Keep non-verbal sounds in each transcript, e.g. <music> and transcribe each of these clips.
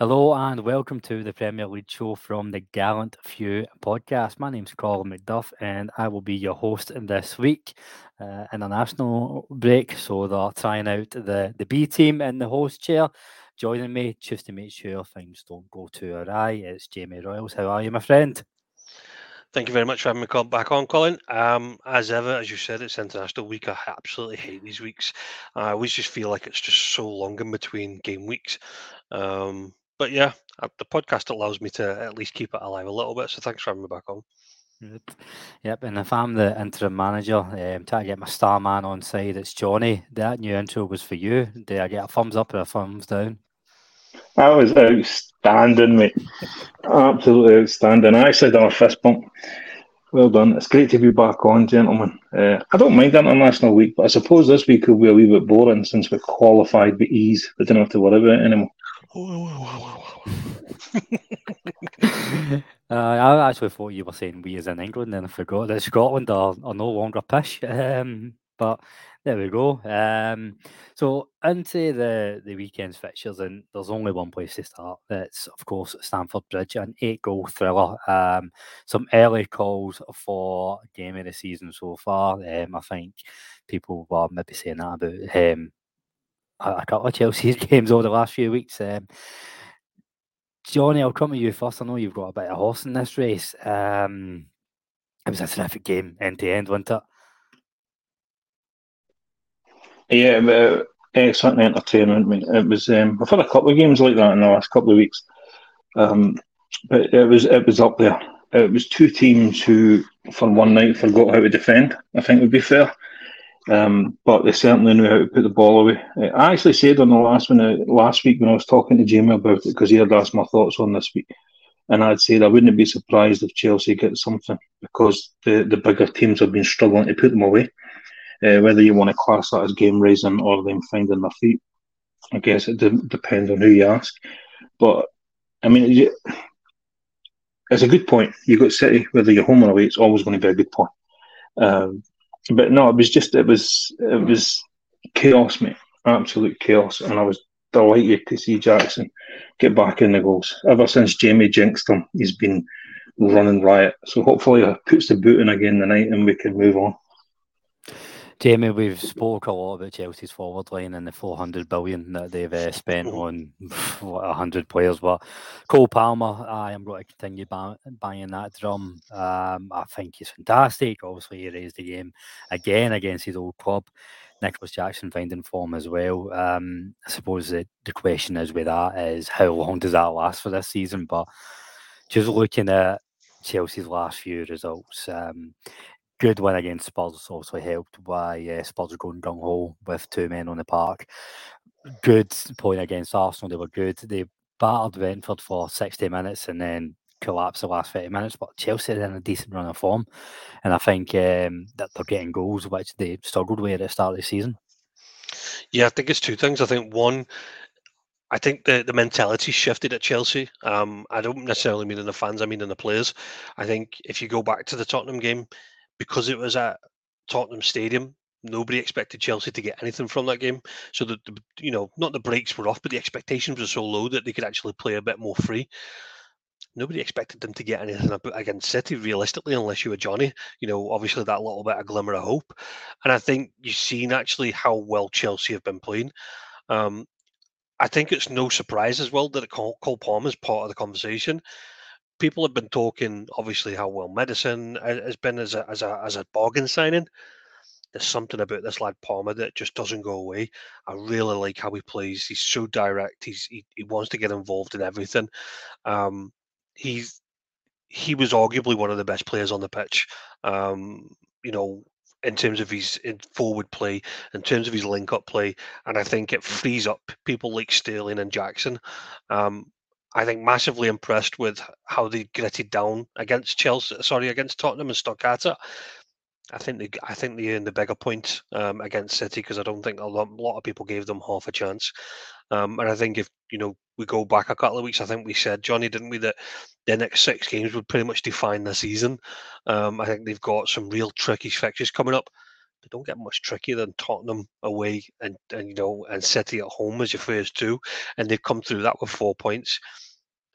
Hello and welcome to the Premier League show from the Gallant Few podcast. My name's Colin McDuff and I will be your host this week. Uh, international break, so they're trying out the, the B team in the host chair. Joining me just to make sure things don't go too awry, it's Jamie Royals. How are you, my friend? Thank you very much for having me back on, Colin. Um, as ever, as you said, it's International Week. I absolutely hate these weeks. I always just feel like it's just so long in between game weeks. Um, but yeah, uh, the podcast allows me to at least keep it alive a little bit. So thanks for having me back on. Yep. yep. And if I'm the interim manager, um, trying to get my star man on side, it's Johnny. That new intro was for you. Did I get a thumbs up or a thumbs down? That was outstanding, mate. Absolutely outstanding. I actually done a fist bump. Well done. It's great to be back on, gentlemen. Uh, I don't mind International Week, but I suppose this week will be a wee bit boring since we're qualified with ease. We don't have to worry about it anymore. <laughs> uh, I actually thought you were saying we as in England, and I forgot that Scotland are, are no longer pish. <laughs> Um, but there we go. Um, so into the the weekend's fixtures, and there's only one place to start. That's of course Stamford Bridge, an eight goal thriller. Um, some early calls for game of the season so far. Um, I think people were maybe saying that about um, a couple of Chelsea's <laughs> games over the last few weeks. Um, Johnny, I'll come to you first. I know you've got a bit of horse in this race. Um, it was a terrific game, end to end, wasn't it? Yeah, uh, excellent entertainment. I mean, it was. Um, I've had a couple of games like that in the last couple of weeks, um, but it was it was up there. It was two teams who, for one night, forgot how to defend. I think would be fair. Um, but they certainly knew how to put the ball away. Uh, I actually said on the last one uh, last week when I was talking to Jamie about it because he had asked my thoughts on this week, and I'd said I wouldn't be surprised if Chelsea get something because the, the bigger teams have been struggling to put them away. Uh, whether you want to class that as game raising or them finding their feet, I guess it de- depends on who you ask. But I mean, it's a good point. You have got City, whether you're home or away, it's always going to be a good point. Um, but no, it was just it was it was chaos, mate, absolute chaos, and I was delighted to see Jackson get back in the goals. Ever since Jamie jinxed him, he's been running riot. So hopefully, it puts the boot in again tonight, and we can move on. Jamie, we've spoke a lot about Chelsea's forward line and the 400 billion that they've uh, spent mm-hmm. on <sighs> what 100 players. But Cole Palmer, I am going to continue banging that drum. Um, I think he's fantastic. Obviously, he raised the game again against his old club. Nicholas Jackson finding form as well. Um, I suppose the, the question is with that is how long does that last for this season? But just looking at Chelsea's last few results, um, good win against Spurs, obviously helped by uh, Spurs going gung ho with two men on the park. Good point against Arsenal, they were good. They battered Brentford for 60 minutes and then collapsed the last 30 minutes. But Chelsea are in a decent run of form, and I think um, that they're getting goals, which they struggled with at the start of the season. Yeah, I think it's two things. I think one, I think the, the mentality shifted at Chelsea. Um, I don't necessarily mean in the fans, I mean in the players. I think if you go back to the Tottenham game, because it was at Tottenham Stadium, nobody expected Chelsea to get anything from that game. So that you know not the breaks were off, but the expectations were so low that they could actually play a bit more free. Nobody expected them to get anything against City realistically, unless you were Johnny. You know, obviously that little bit of glimmer of hope, and I think you've seen actually how well Chelsea have been playing. Um, I think it's no surprise as well that Cole, is part of the conversation people have been talking obviously how well medicine has been as a as a as a bargain signing. There's something about this lad Palmer that just doesn't go away. I really like how he plays. He's so direct. He's he, he wants to get involved in everything. Um, he's he was arguably one of the best players on the pitch. Um, you know, in terms of his forward play, in terms of his link up play, and I think it frees up people like Sterling and Jackson. Um, I think massively impressed with how they gritted down against Chelsea. Sorry, against Tottenham and stuck. I think they, I think they earned the bigger point um, against City because I don't think a lot, lot, of people gave them half a chance. Um, and I think if you know we go back a couple of weeks, I think we said Johnny, didn't we, that the next six games would pretty much define the season. Um, I think they've got some real tricky fixtures coming up. they don't get much trickier than Tottenham away and, and you know and City at home as your first two, and they've come through that with four points.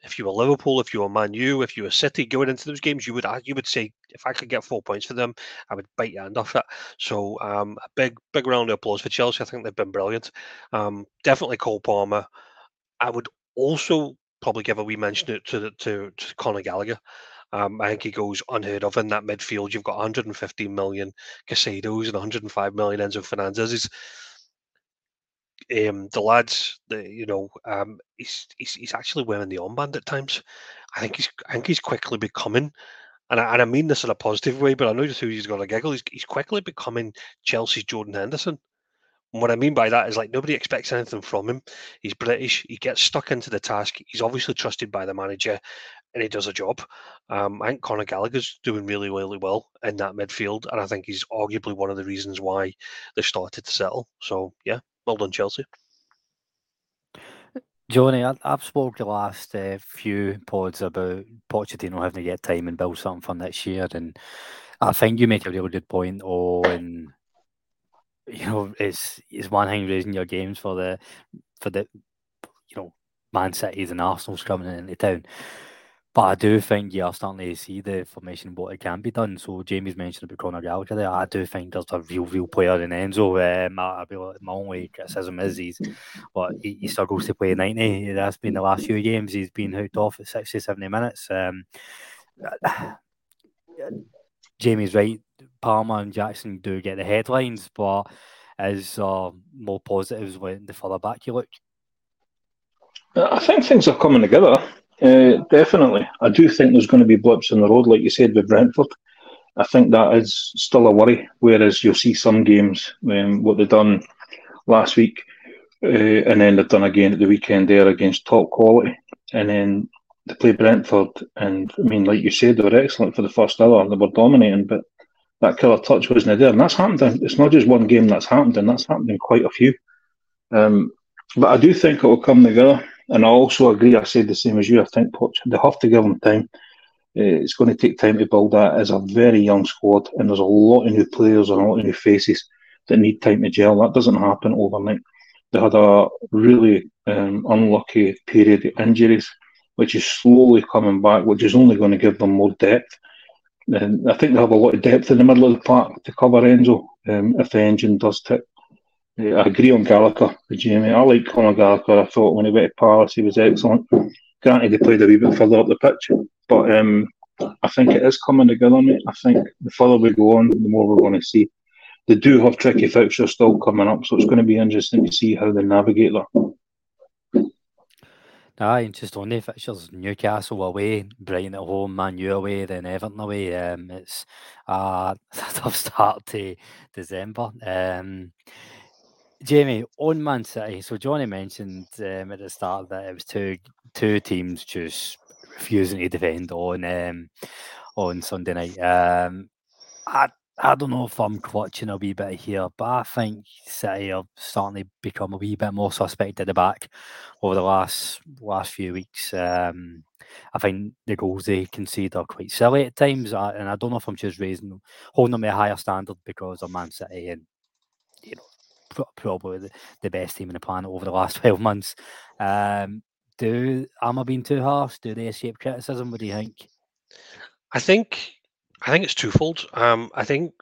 If you were Liverpool, if you were Man U, if you were City going into those games, you would you would say if I could get four points for them, I would bite your hand off it. So um, a big big round of applause for Chelsea. I think they've been brilliant. Um, definitely Cole Palmer. I would also probably give a wee mention to to, to Conor Gallagher. Um, I think he goes unheard of in that midfield. You've got 150 million Caicedo and 105 million Enzo Fernandez. Um, the lads, the you know, um, he's, he's he's actually wearing the armband at times. I think he's I think he's quickly becoming, and I, and I mean this in a positive way, but I know just who he's got a giggle. He's, he's quickly becoming Chelsea's Jordan Henderson. And what I mean by that is like nobody expects anything from him. He's British. He gets stuck into the task. He's obviously trusted by the manager, and he does a job. Um, I think Conor Gallagher's doing really, really well in that midfield, and I think he's arguably one of the reasons why they started to settle. So yeah, well done, Chelsea. Johnny, I, have spoke the last uh, few pods about Pochettino having to get time and build something for next year, and I think you make a really good point on you know, it's it's one thing raising your games for the for the you know Man City's and Arsenal's coming into town. But I do think you are starting to see the formation what it can be done. So Jamie's mentioned about Conor Gallagher there. I do think there's a real, real player in Enzo. Um, I, I my only criticism is he's what he, he, struggles to play 90. That's been the last few games. He's been hooked off at 60, 70 minutes. Um, <sighs> Jamie's right. Palmer and Jackson do get the headlines, but is uh, more positives when the further back you look? I think things are coming together. Uh, definitely. I do think there's going to be blips in the road, like you said, with Brentford. I think that is still a worry. Whereas you'll see some games, um, what they've done last week, uh, and then they've done again at the weekend there against top quality. And then they play Brentford, and I mean, like you said, they were excellent for the first hour. And they were dominating, but that killer touch wasn't there. And that's happened. In, it's not just one game that's happened, and that's happened in quite a few. Um, but I do think it will come together. And I also agree. I said the same as you. I think Poch, they have to give them time. Uh, it's going to take time to build that as a very young squad, and there's a lot of new players and a lot of new faces that need time to gel. That doesn't happen overnight. They had a really um, unlucky period of injuries, which is slowly coming back, which is only going to give them more depth. And I think they have a lot of depth in the middle of the park to cover Enzo um, if the engine does tick. I agree on Gallagher Jamie. I like Conor Gallagher. I thought when he went to Palace, he was excellent. Granted, he played a wee bit further up the pitch, but um, I think it is coming together, mate. I think the further we go on, the more we're going to see. They do have tricky fixtures still coming up, so it's going to be interesting to see how they navigate that. Aye, just on the fixtures, Newcastle away, Brighton at home, Man U away, then Everton away. Um, it's a <laughs> tough start to December. Um, Jamie, on Man City, so Johnny mentioned um, at the start that it was two two teams just refusing to defend on um, on Sunday night. Um, I I don't know if I'm clutching a wee bit here, but I think City have certainly become a wee bit more suspect at the back over the last last few weeks. Um, I think the goals they concede are quite silly at times, and I don't know if I'm just raising holding them to a higher standard because of Man City and you know probably the, the best team in the planet over the last <laughs> twelve months. Um, do am I being too harsh? Do they escape criticism? What do you think? I think I think it's twofold. Um, I think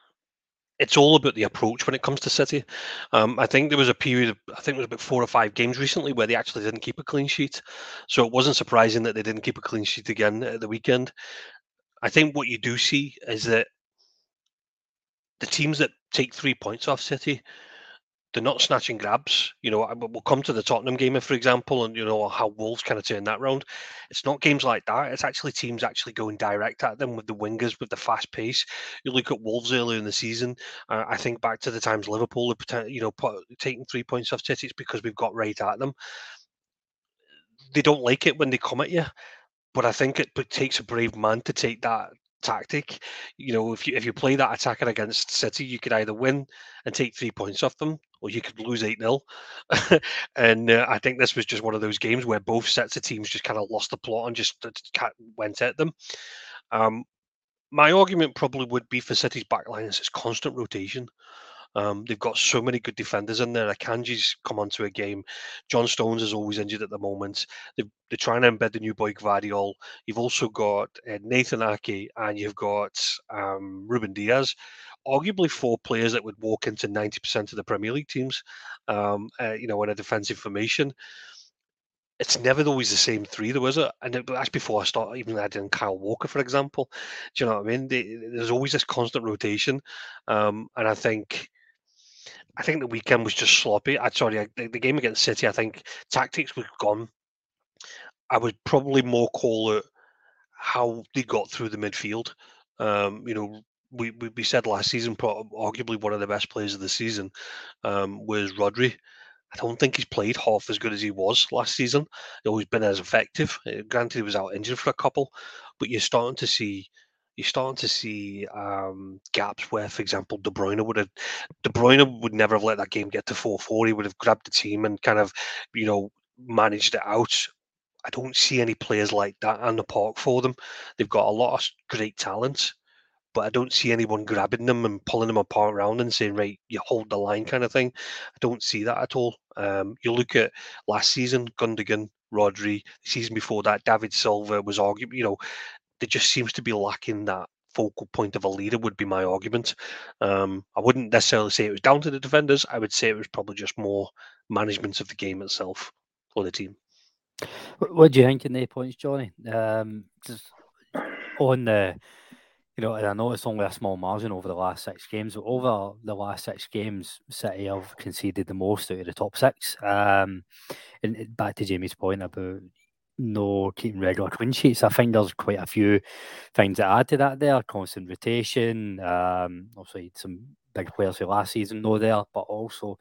it's all about the approach when it comes to City. Um, I think there was a period, of, I think it was about four or five games recently where they actually didn't keep a clean sheet. So it wasn't surprising that they didn't keep a clean sheet again at the weekend. I think what you do see is that the teams that take three points off City they're not snatching grabs. You know, we'll come to the Tottenham game, for example, and you know how Wolves kind of turn that round. It's not games like that. It's actually teams actually going direct at them with the wingers, with the fast pace. You look at Wolves earlier in the season. Uh, I think back to the times Liverpool, you know, taking three points off City, it's because we've got right at them. They don't like it when they come at you, but I think it takes a brave man to take that tactic. You know, if you if you play that attacker against City, you could either win and take three points off them, or you could lose 8 0. <laughs> and uh, I think this was just one of those games where both sets of teams just kind of lost the plot and just went at them. Um, my argument probably would be for City's backline is its constant rotation. Um, they've got so many good defenders in there. Akanji's come onto a game. John Stones is always injured at the moment. They're, they're trying to embed the new boy Gvardiol. You've also got uh, Nathan Ake and you've got um, Ruben Dias. Arguably four players that would walk into 90% of the Premier League teams, um, uh, you know, in a defensive formation it's never always the same three, though, is it? And it, that's before I start even adding Kyle Walker, for example. Do you know what I mean? They, there's always this constant rotation, um, and I think. I think the weekend was just sloppy. I sorry, the, the game against City. I think tactics was gone. I would probably more call it how they got through the midfield. Um, you know, we, we, we said last season, arguably one of the best players of the season um, was Rodri. I don't think he's played half as good as he was last season. He's always been as effective. Uh, granted, he was out injured for a couple, but you're starting to see you're starting to see um, gaps where, for example, De Bruyne would have De Bruyne would never have let that game get to four four. He would have grabbed the team and kind of, you know, managed it out. I don't see any players like that on the park for them. They've got a lot of great talent, but I don't see anyone grabbing them and pulling them apart around and saying, right, you hold the line kind of thing. I don't see that at all. Um, you look at last season, Gundogan, Rodri, the season before that, David Silva was arguing, you know, there just seems to be lacking that focal point of a leader would be my argument. Um, I wouldn't necessarily say it was down to the defenders. I would say it was probably just more management of the game itself or the team. What do you think in the points, Johnny? Um, on the you know, and I know it's only a small margin over the last six games, but over the last six games, City have conceded the most out of the top six. Um, and back to Jamie's point about no keeping regular clean sheets, I think there's quite a few things to add to that there. Constant rotation, um, obviously some big players for last season no there, but also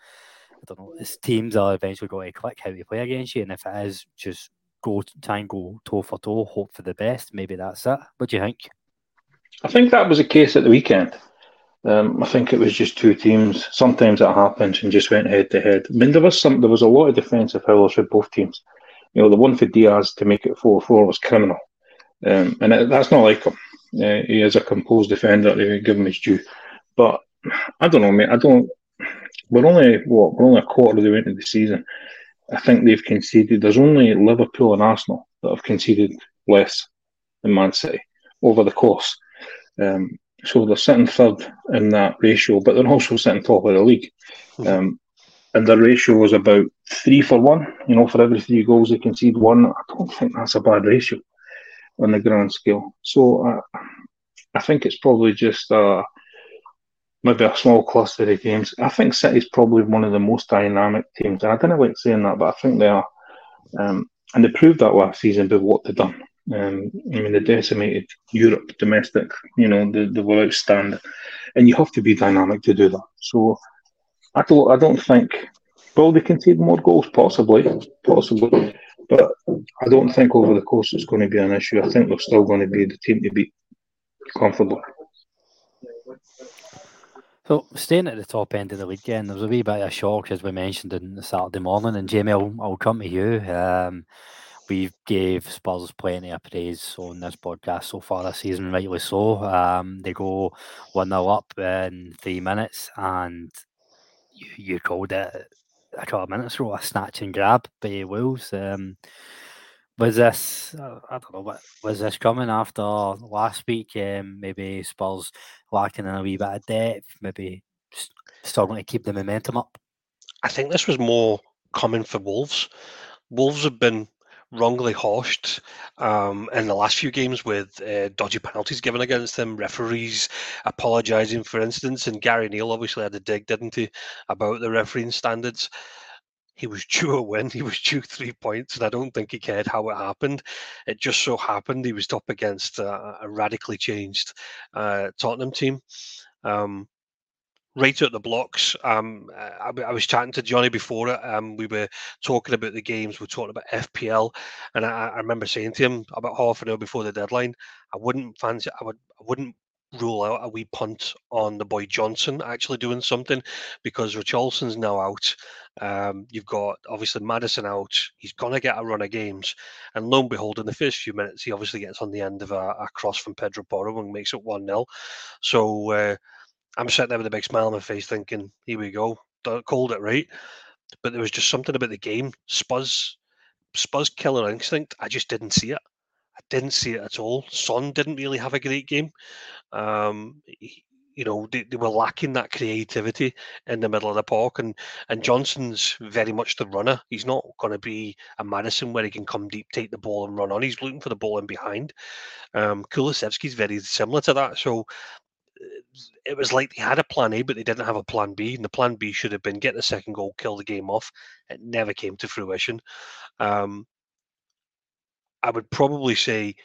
I don't know, this teams are eventually going to click how they play against you, and if it is just go try and go toe for toe, hope for the best, maybe that's it. What do you think? I think that was the case at the weekend. Um, I think it was just two teams. Sometimes it happens and just went head to head. I mean, there was some. There was a lot of defensive fouls for both teams. You know, the one for Dias to make it four four was criminal, um, and it, that's not like him. Uh, he is a composed defender. They give him his due, but I don't know, mate. I don't. We're only what we're only a quarter of the way into the season. I think they've conceded. There's only Liverpool and Arsenal that have conceded less than Man City over the course. Um, so they're sitting third in that ratio, but they're also sitting top of the league. Hmm. Um, and the ratio was about three for one. You know, for every three goals they concede one. I don't think that's a bad ratio on the grand scale. So uh, I think it's probably just uh, maybe a small cluster of games. I think City's probably one of the most dynamic teams. And I don't like saying that, but I think they are. Um, and they proved that last season by what they've done. Um, I mean, they decimated Europe domestic. You know, they, they were outstanding, and you have to be dynamic to do that. So, I don't, I don't think. Will they concede more goals? Possibly, possibly, but I don't think over the course it's going to be an issue. I think they're still going to be the team to beat comfortably. So staying at the top end of the league, again, there was a wee bit of shock as we mentioned the Saturday morning. And Jamie, I'll, I'll come to you. Um, we gave Spurs plenty of praise on this podcast so far this season, rightly so. Um, they go 1 0 up in three minutes, and you, you called it a couple of minutes ago a snatch and grab by Wolves. Um, was this, uh, I don't know, what was this coming after last week? Um, maybe Spurs lacking in a wee bit of depth, maybe struggling to keep the momentum up? I think this was more common for Wolves. Wolves have been wrongly hoshed um, in the last few games with uh, dodgy penalties given against them, referees apologising for instance, and Gary Neil obviously had a dig, didn't he, about the refereeing standards. He was <laughs> due a win. He was due three points, and I don't think he cared how it happened. It just so happened he was up against a, a radically changed uh, Tottenham team. Um, right at the blocks. Um, I, I, was chatting to Johnny before it. Um, we were talking about the games. We are talking about FPL, and I, I, remember saying to him about half an hour before the deadline, I wouldn't fancy. I would. I wouldn't rule out a wee punt on the boy Johnson actually doing something because Richarlison's now out. Um, you've got obviously Maddison out. He's gonna get a run of games, and lo and behold, in the first few minutes, he obviously gets on the end of a, a cross from Pedro Porro and makes it one 0 So. Uh, I'm sitting there with a big smile on my face, thinking, "Here we go, called it right." But there was just something about the game, Spurs, Spurs killer instinct. I just didn't see it. I didn't see it at all. Son didn't really have a great game. Um, he, you know, they, they were lacking that creativity in the middle of the park. And, and Johnson's very much the runner. He's not going to be a maddison where he can come deep, take the ball and run on. He's looking for the ball in behind. Um, Kulusevski's very similar to that. So it was like they had a plan A, but they didn't have a plan B. And the plan B should have been get the second goal, kill the game off. It never came to fruition. Um, I would probably say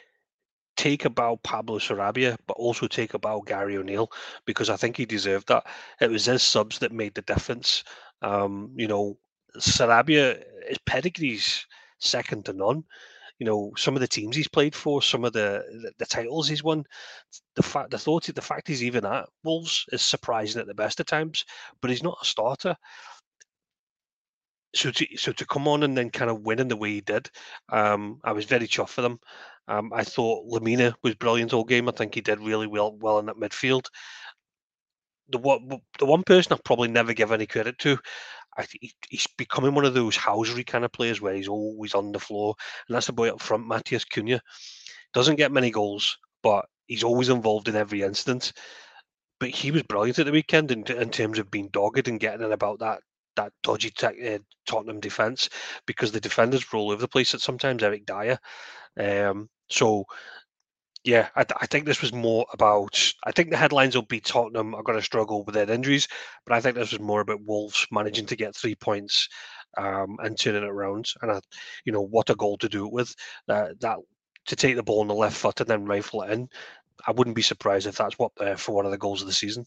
take about Pablo Sarabia, but also take about Gary O'Neil because I think he deserved that. It was his subs that made the difference. Um, you know, Sarabia, his pedigree's second to none. You know, some of the teams he's played for, some of the, the, the titles he's won, the fact the thought the fact he's even at Wolves is surprising at the best of times, but he's not a starter so to so to come on and then kind of win in the way he did, um, I was very chuffed for them. Um, I thought Lemina was brilliant all game. I think he did really well well in that midfield. The one the one person I've probably never give any credit to, I, he, he's becoming one of those housery kind of players where he's always on the floor, and that's the boy up front, Matheus Cunha. Doesn't get many goals, but he's always involved in every instance. But he was brilliant at the weekend in, in terms of being dogged and getting in about that that dodgy uh, Tottenham defence because the defenders were all over the place at sometimes Eric Dier. Um, so, yeah, I, I, think this was more about. I think the headlines will be Tottenham are going to struggle with their injuries, but I think this was more about Wolves managing to get three points um, and turning it around. And I, you know, what a goal to do it with. Uh, that to take the ball on the left foot and then rifle it in. I wouldn't be surprised if that's what uh, for one of the goals of the season.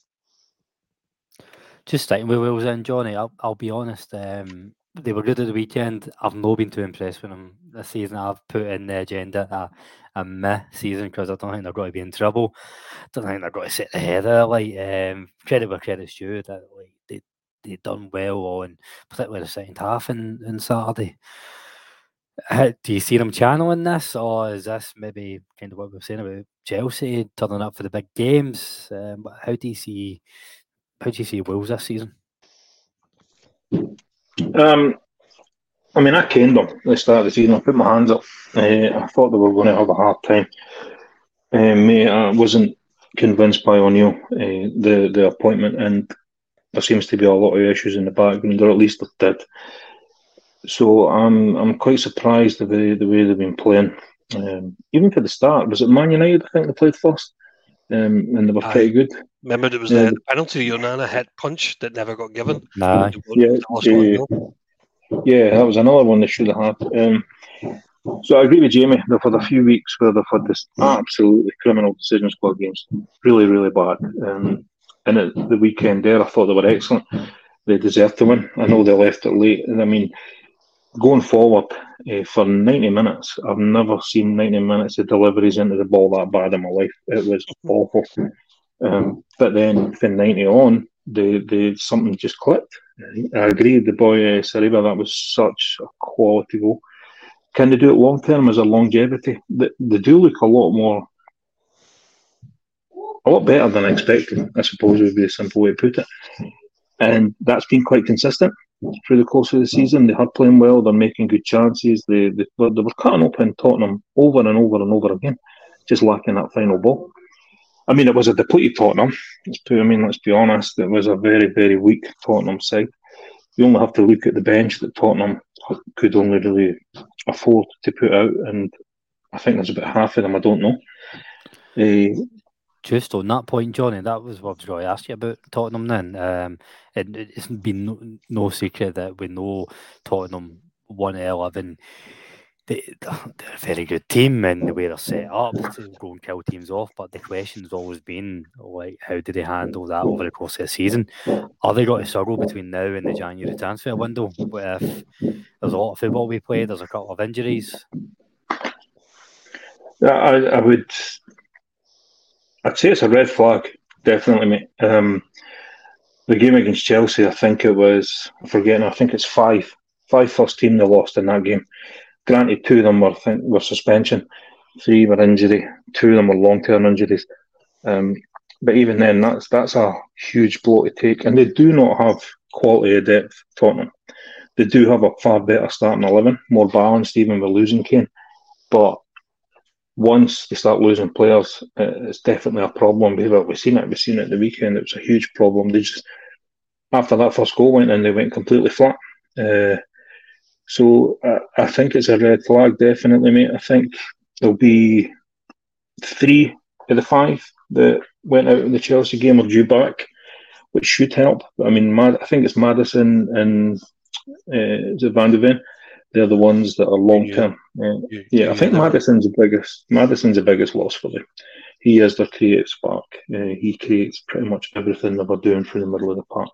Just sticking with Wolves and Johnny, I'll, I'll be honest. Um, they were good at the weekend. I've not been too impressed with them this season. I've put in the agenda a, a meh season because I don't think they're going to be in trouble. I don't think they're going to sit the header. Like um, credit where credit's due. That like they they done well on particularly the second half in, in Saturday. Do you see them channeling this, or is this maybe kind of what we are saying about Chelsea turning up for the big games? Um, how do you see how do you see Wolves this season? Um, I mean, I caned them at the start of the season. I put my hands up. Uh, I thought they were going to have a hard time. Um, I wasn't convinced by O'Neil uh, the the appointment, and there seems to be a lot of issues in the background, or at least there did. So I'm I'm quite surprised the way the way they've been playing. Um, even for the start, was it Man United? I think they played first, um, and they were pretty good. Remember, there was the, the penalty, Onana head punch that never got given. Nah. Yeah, yeah, yeah, that was another one they should have had. Um, so I agree with Jamie. They've had a few weeks where they've had this absolutely criminal decision squad games, really, really bad. Um, and at the weekend there, I thought they were excellent. They deserved to win. I know they left it late, and I mean, going forward uh, for 90 minutes, I've never seen 90 minutes of deliveries into the ball that bad in my life. It was awful. Um, but then from 90 on, the, the something just clicked. I agree the boy uh, that was such a quality goal. Can they do it long term as a longevity? They, they do look a lot more, a lot better than expected, I suppose would be a simple way to put it. And that's been quite consistent through the course of the season. They are playing well, they're making good chances. They, they, they were cutting open Tottenham over and over and over again, just lacking that final ball. I mean, it was a depleted Tottenham. I mean, let's be honest, it was a very, very weak Tottenham side. You only have to look at the bench that Tottenham could only really afford to put out, and I think there's about half of them I don't know. Uh, just on that point, Johnny, that was what I was going to ask you about Tottenham then. Um, it, it's been no, no secret that we know Tottenham 1 11 they, <sighs> are a very good team and the way they're set up to go and kill teams off. But the question's always been like, how do they handle that over the course of the season? Are they going to struggle between now and the January transfer window? If there's a lot of football we play, there's a couple of injuries. Yeah, I, I would. I'd say it's a red flag, definitely, mate. Um, the game against Chelsea, I think it was. I'm forgetting. I think it's five, five first team they lost in that game granted, two of them were think, were suspension, three were injury, two of them were long term injuries. Um, but even then, that's that's a huge blow to take. And they do not have quality of depth. Tottenham. They do have a far better starting eleven, more balanced, even with losing Kane. But once they start losing players, it's definitely a problem. We've seen it. We've seen it the weekend. It was a huge problem. They just after that first goal went in, they went completely flat. Uh, so uh, I think it's a red flag, definitely, mate. I think there'll be three of the five that went out in the Chelsea game are due back, which should help. I mean, Mad- I think it's Maddison and uh, is it Van de Ven? They're the ones that are long term. Uh, yeah, yeah, I think Maddison's the biggest. Maddison's the biggest loss for them. He is their creative spark. Uh, he creates pretty much everything they were doing through the middle of the park.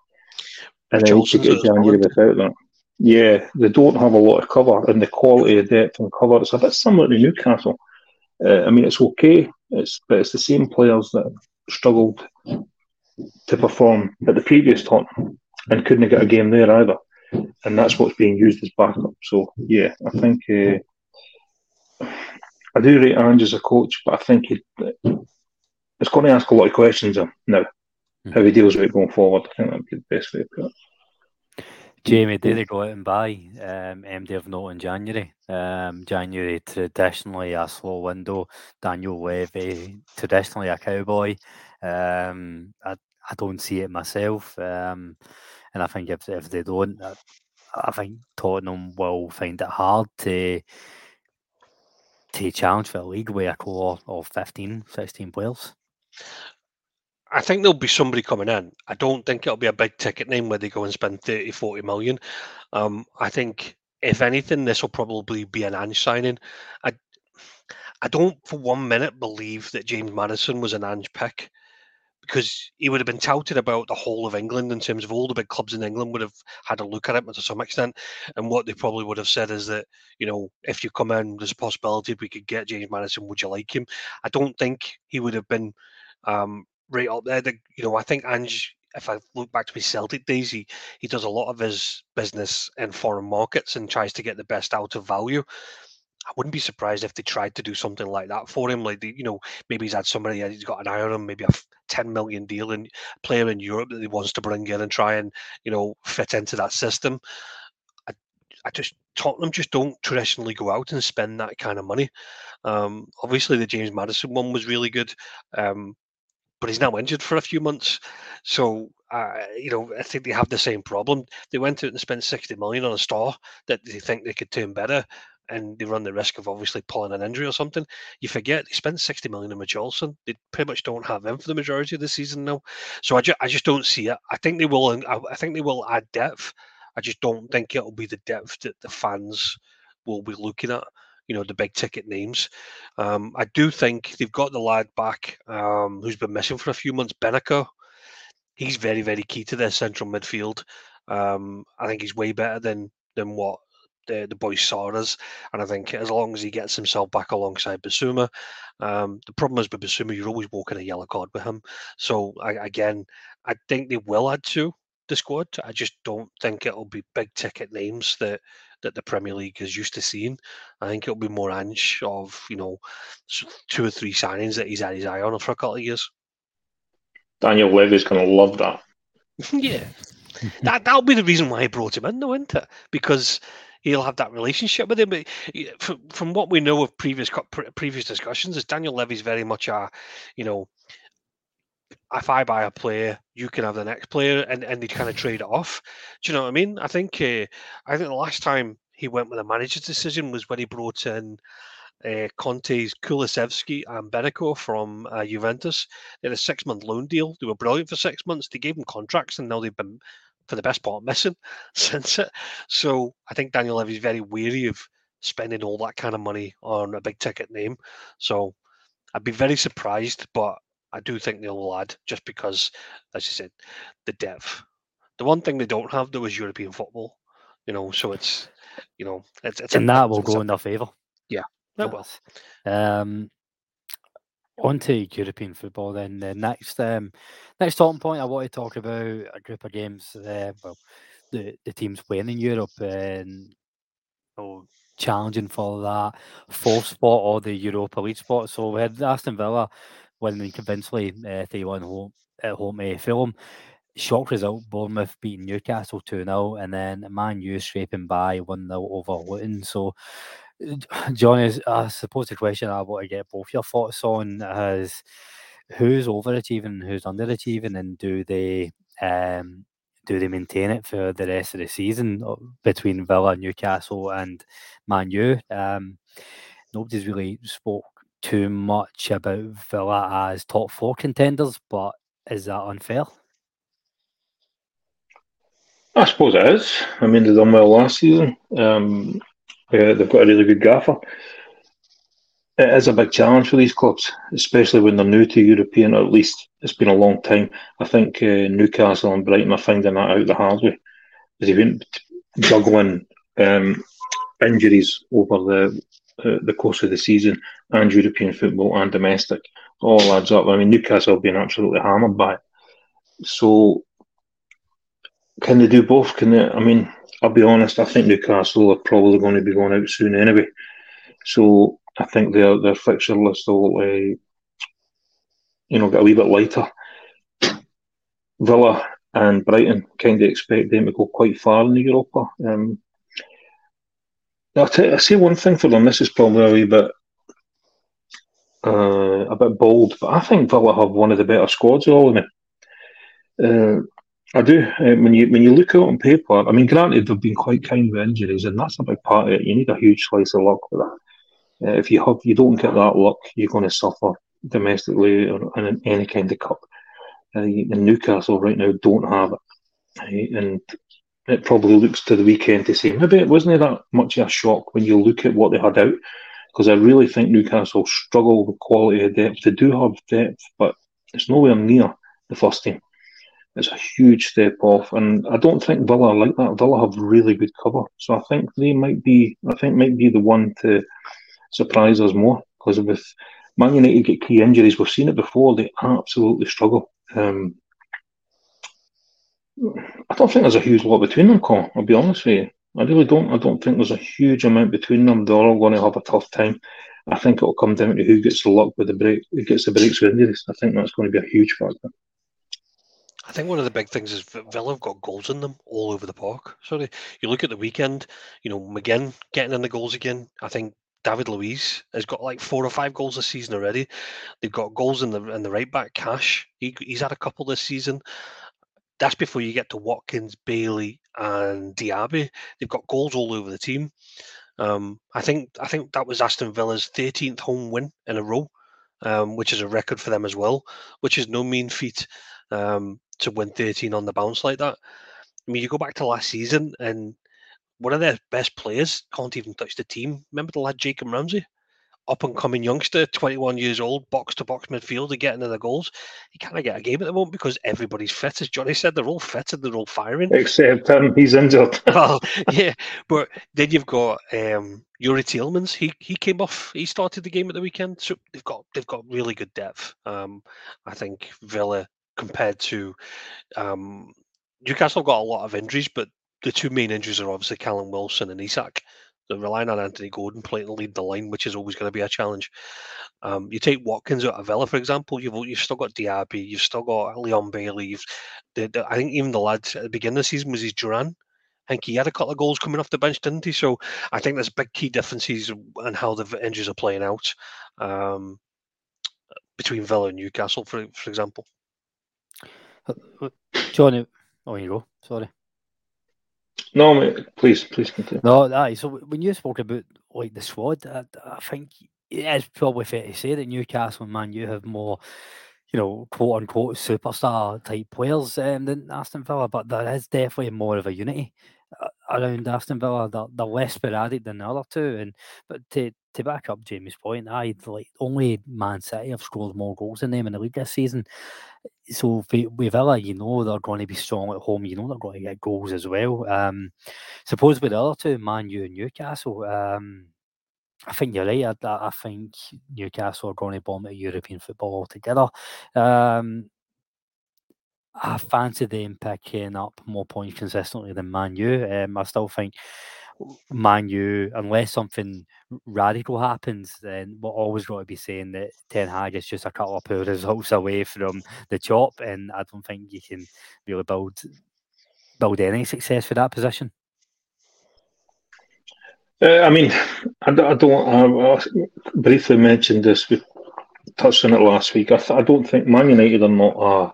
And then to get January without that. Yeah, they don't have a lot of cover, and the quality of depth and cover. It's a bit similar to Newcastle. Uh, I mean, it's okay. It's but it's the same players that struggled to perform at the previous Tottenham and couldn't get a game there either. And that's what's being used as backup. So yeah, I think uh, I do rate Ange as a coach, but I think he, it's going to ask a lot of questions of now how he deals with it going forward. I think that'd be the best way to put it. Jamie, did they go out and buy um, MD of note in January? Um, January traditionally a slow window. Daniel Levy traditionally a cowboy. Um, I, I don't see it myself, um, and I think if if they don't, I, I think Tottenham will find it hard to to challenge for the league with a core of 15, 16 players. I think there'll be somebody coming in. I don't think it'll be a big ticket name where they go and spend 30, 40 million. Um, I think, if anything, this will probably be an Ange signing. I, I don't for one minute believe that James Maddison was an Ange pick because he would have been touted about the whole of England in terms of all the big clubs in England would have had a look at it to some extent. And what they probably would have said is that, you know, if you come in, there's a possibility we could get James Maddison, Would you like him? I don't think he would have been um, right up there. The, you know, I think Ange, if I look back to his Celtic days, he, he does a lot of his business in foreign markets and tries to get the best out of value. I wouldn't be surprised if they tried to do something like that for him. Like, the, you know, maybe he's had somebody, he's got an eye on maybe a 10 million deal in player in Europe that he wants to bring in and try and, you know, fit into that system. I, I just, Tottenham just don't traditionally go out and spend that kind of money. Um, obviously, the James Maddison one was really good. Um, but he's now injured for a few months. So, uh, you know, I think they have the same problem. They went out and spent 60 million on a star that they think they could turn better, and they run the risk of obviously pulling an injury or something. You forget they spent 60 million on Richarlison. They pretty much don't have him for the majority of the season now. So I, ju- I just don't see it. I think they will. I think they will add depth. I just don't think it'll be the depth that the fans will be looking at you know the big ticket names. Um, I do think they've got the lad back um, who's been missing for a few months, Bentancur. He's very very key to their central midfield. Um, I think he's way better than than what the, the boys saw us. And I think as long as he gets himself back alongside Bissouma, um, the problem is with Bissouma, you're always walking a yellow card with him. So I, again, I think they will add to the squad. I just don't think it'll be big ticket names that that the Premier League is used to seeing. I think it'll be more Ange of you know two or three signings that he's had his eye on for a couple of years. Daniel Levy's going to love that. <laughs> yeah, that that'll be the reason why he brought him in, though, isn't it? Because he'll have that relationship with him. But from, from what we know of previous previous discussions, is Daniel Levy's very much a, you know, if I buy a player, you can have the next player, and, and they kind of trade it off. Do you know what I mean? I think uh, I think the last time he went with a manager's decision was when he brought in uh, Conte's Kulusevski and Benico from uh, Juventus. They had a six month loan deal. They were brilliant for six months. They gave them contracts, and now they've been, for the best part, missing <laughs> since it. So I think Daniel Levy's very weary of spending all that kind of money on a big ticket name. So I'd be very surprised, but I do think they will add just because, as you said, the depth. The one thing they don't have though is European football. You know, so it's you know it's, it's and a, that will go in their favour. Yeah, it will. Um, on to European football then. The next um, next talking point I want to talk about a group of games. Uh, well, the the teams playing in Europe and oh, challenging for that fourth spot or the Europa League spot. So we had Aston Villa winning convincingly uh, 3 1 home, at home to Fulham. Shock result Bournemouth beating Newcastle 2 0, and then Man U scraping by 1 0 over Luton. So, Johnny, I suppose the question I want to get both your thoughts on is who's overachieving, who's underachieving, and do they um, do they maintain it for the rest of the season uh, between Villa, Newcastle, and Man U? Um, nobody's really spoke too much about Villa as top four contenders, but is that unfair? I suppose it is. I mean, they done well last season. Um, yeah, they've got a really good gaffer. It is a big challenge for these clubs, especially when they're new to European, or at least it's been a long time. I think uh, Newcastle and Brighton are finding that out the hard way. They've been juggling um, injuries over the uh, the course of the season and European football and domestic. All adds up. I mean, Newcastle have been absolutely hammered by it. So, can they do both? Can they? I mean, I'll be honest. I think Newcastle are probably going to be going out soon anyway. So, I think their their fixture list will, uh, you know, get a wee bit lighter. Villa and Brighton kind of expect them to go quite far in the Europa. Um, I'll, say one thing for them. This is probably a bit uh, a bit bold, but I think Villa have one of the better squads of all of them. Uh, I do. Uh, when you when you look out on paper, I mean, granted they've been quite kind with injuries, and that's a big part of it. You need a huge slice of luck with that. Uh, if you have you don't get that luck, you're going to suffer domestically or in any kind of cup. Uh, and Newcastle right now don't have it, and it probably looks to the weekend to say maybe it wasn't that much of a shock when you look at what they had out because I really think Newcastle struggle with quality of depth. They do have depth, but it's nowhere near the first team. It's a huge step off, and I don't think Villa like that. Villa have really good cover, so I think they might be. I think might be the one to surprise us more because with Man United get key injuries, we've seen it before. They absolutely struggle. Um, I don't think there's a huge lot between them, Colin. I'll be honest with you. I really don't. I don't think there's a huge amount between them. They're all going to have a tough time. I think it'll come down to who gets the luck with the break, who gets the breaks with injuries. I think that's going to be a huge factor. I think one of the big things is Villa have got goals in them all over the park. Sorry, you look at the weekend. You know, McGinn getting in the goals again. I think David Luiz has got like four or five goals this season already. They've got goals in the in the right back. Cash, he, he's had a couple this season that's before you get to Watkins, Bailey, and Diaby. They've got goals all over the team. Um, I think I think that was Aston Villa's 13th home win in a row, um, which is a record for them as well, which is no mean feat um, to win 13 on the bounce like that. I mean, you go back to last season, and one of their best players can't even touch the team. Remember the lad Jacob Ramsey? Up and coming youngster, 21 years old, box to box midfielder, getting in the goals. He can't get a game at the moment because everybody's fit. As Johnny said, they're all fit and they're all firing. Except him, he's injured. <laughs> well, yeah, but then you've got um, Youri Tielemans. He he came off. He started the game at the weekend. So they've got they've got really good depth. Um, I think Villa compared to um, Newcastle got a lot of injuries, but the two main injuries are obviously Callum Wilson and Isak. They're relying on Anthony Gordon playing to lead the line, which is always going to be a challenge. Um, you take Watkins out of Villa, for example, you've you've still got Diaby, you've still got Leon Bailey. You've, the, the, I think even the lads at the beginning of the season was his Duran. I think he had a couple of goals coming off the bench, didn't he? So I think there's big key differences in how the injuries are playing out um, between Villa and Newcastle, for for example. Uh, uh, Johnny, oh, you go. Sorry. No, mate, please, please continue. No, aye. So when you spoke about like the squad, I, I think it is probably fair to say that Newcastle and Man U have more, you know, quote unquote superstar type players um, than Aston Villa, but there is definitely more of a unity uh, around Aston Villa. They're, they're less sporadic than the other two, and but to to back up Jamie's point, I like only Man City have scored more goals than them in the league this season. So with Villa, you know they're going to be strong at home. You know they're going to get goals as well. Um, suppose with the other two, Man U and Newcastle, um, I think you're right. I, I, think Newcastle are going to bomb at European football altogether. Um, I fancy them picking up more points consistently than Man U. Um, I still think Man U, unless something radical happens, then we're always going to be saying that Ten Hag is just a couple of poor <laughs> results away from the chop, and I don't think you can really build build any success for that position. Uh, I mean, I, I don't. I, I, briefly mentioned this. We touched on it last week. I, I don't think Man United are not a,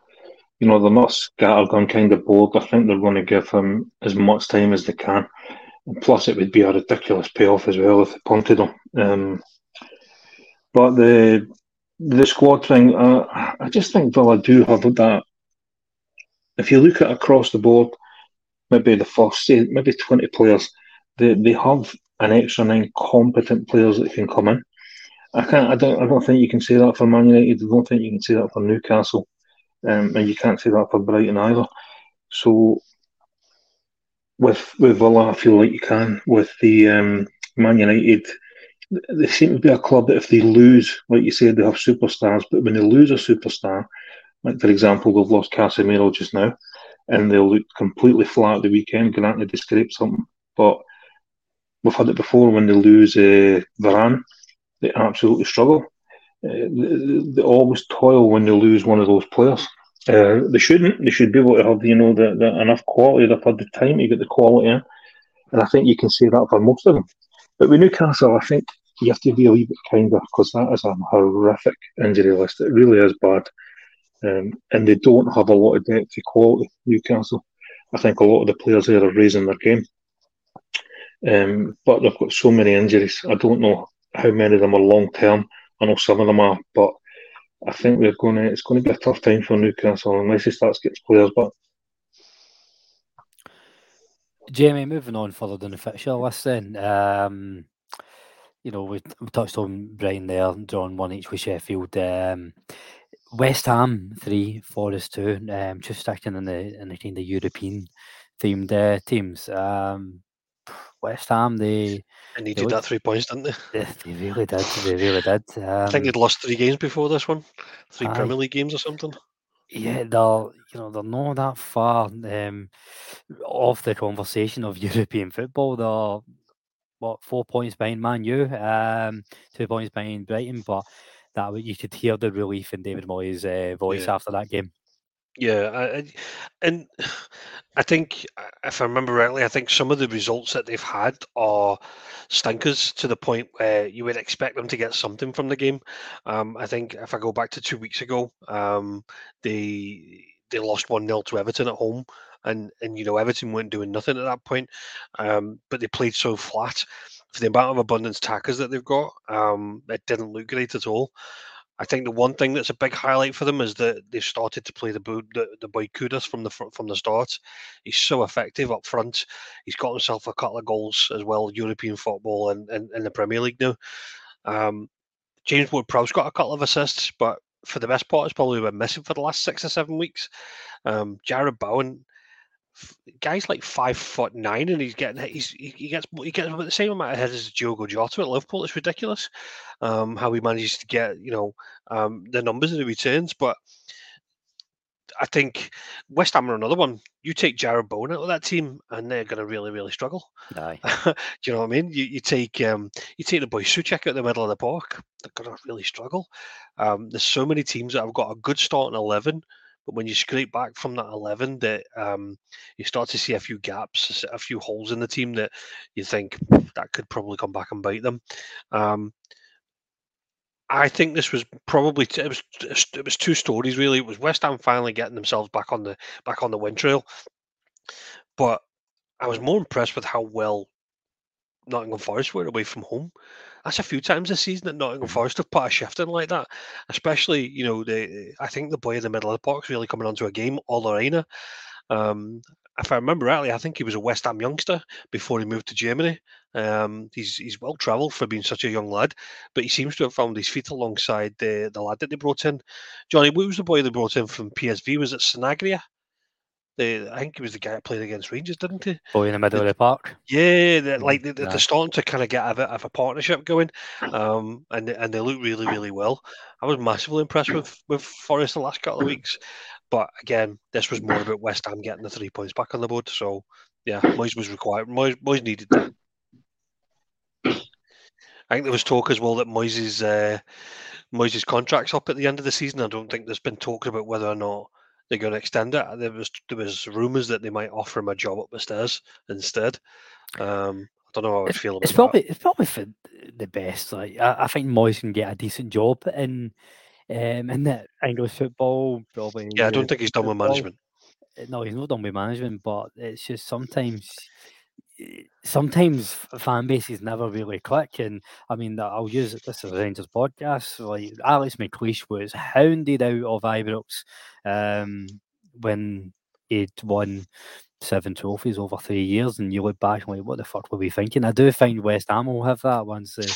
you know, they're not scattergun kind of board. I think they're going to give him as much time as they can. Plus, it would be a ridiculous payoff as well if they punted him. Um, but the the squad thing, uh, I just think Villa do have that. If you look at across the board, maybe the first, maybe twenty players, they they have an extra nine competent players that can come in. I can't. I don't. I don't think you can say that for Man United. I don't think you can say that for Newcastle, um, and you can't say that for Brighton either. So, with with Villa, I feel like you can. With the um, Man United, they seem to be a club that if they lose, like you said, they have superstars. But when they lose a superstar, like for example, they've lost Casemiro just now, and they'll look completely flat the weekend. Granted, they scrape something, but We've had it before when they lose uh, Varane, they absolutely struggle. Uh, they, they, always toil when they lose one of those players. Uh, they shouldn't. They should be able to have you know the, the enough quality. They've had the time to get the quality in, and I think you can say that for most of them. But with Newcastle, I think you have to be a wee bit kinder because that is a horrific injury list. It really is bad, um, and they don't have a lot of depth to quality. Newcastle, I think a lot of the players there are raising their game. Um, but they've got so many injuries. I don't know how many of them are long term. I know some of them are, but I think we're going to. It's going to be a tough time for Newcastle unless he starts getting players back. Jamie, moving on further than the fixture list, then. Um, you know, we, we touched on Brian there, drawing one each with Sheffield. Um, West Ham three, Forest two. Um, just sticking in the in the kind of European themed uh, teams. Um, West Ham, they, they needed they that three points, didn't they? They, they really did. They really did. Um, I think they'd lost three games before this one, three I, Premier League games or something. Yeah, they're you know they're not that far um, off the conversation of <laughs> European football. They're what four points behind Man U, um, two points behind Brighton, but that you could hear the relief in David Moyes' uh, voice yeah. after that game. Yeah, I, and <sighs> I think if I remember rightly, I think some of the results that they've had are stinkers to the point where you would expect them to get something from the game. Um, I think if I go back to two weeks ago, um, they they lost one 0 to Everton at home, and and you know Everton weren't doing nothing at that point, um, but they played so flat for the amount of abundance tackers that they've got. Um, it didn't look great at all. I think the one thing that's a big highlight for them is that they've started to play the the, the boy Kudus from the from the start. He's so effective up front. He's got himself a couple of goals as well, European football and in, in, the Premier League now. Um, James Ward-Prowse got a couple of assists, but for the best part, it's probably been missing for the last six or seven weeks. Um, Jarrod Bowen guy's like five foot nine, and he's getting he's he gets he gets about the same amount of heads as Diogo Jota at Liverpool. It's ridiculous um, how he manages to get you know um, the numbers that he returns. But I think West Ham are another one. You take Jarrod Bowen out of that team, and they're going to really, really struggle. <laughs> Do you know what I mean? You, you take um, you take the boy Soucek out the middle of the park, they're going to really struggle. Um, there's so many teams that have got a good start in eleven but when you scrape back from that 11, that um, you start to see a few gaps, a few holes in the team that you think that could probably come back and bite them. Um, I think this was probably it was it was two stories really. It was West Ham finally getting themselves back on the back on the win trail, but I was more impressed with how well Nottingham Forest were away from home. That's a few times this season that Nottingham. Forest have put a shift in like that. Especially, you know, the I think the boy in the middle of the box really coming onto a game, Ola Aina. Um, if I remember rightly, I think he was a West Ham youngster before he moved to Germany. Um, he's he's well travelled for being such a young lad, but he seems to have found his feet alongside the the lad that they brought in. Johnny, what was the boy they brought in from PSV? Was it Sanabria? The, I think he was the guy that played against Rangers, didn't he? Oh, in the middle the, of the park. Yeah, the, like they, are starting to kind of get a bit of a partnership going, um, and and they look really, really well. I was massively impressed with with Forest the last couple of weeks, but again, this was more about West Ham getting the three points back on the board. So yeah, Moyes was required. Moyes, Moyes needed that. I think there was talk as well that Moyes' uh, Moyes' contract's up at the end of the season. I don't think there's been talk about whether or not they're going to extend it. There was there was rumours that they might offer him a job up the stairs instead. Um, I don't know how I It's, feel about it. it's that. probably it's probably for the best. Like I, I think Moyes can get a decent job in um in the English football. Probably Yeah, I don't think he's done with management. No, he's not done with management, but it's just sometimes. Sometimes fan bases never really click, and I mean, I'll use. This as a Rangers podcast. Like Alex McLeish was hounded out of Ibrox um, when he'd won seven trophies over three years, and you look back and like, what the fuck were we thinking? I do find West Ham will have that once they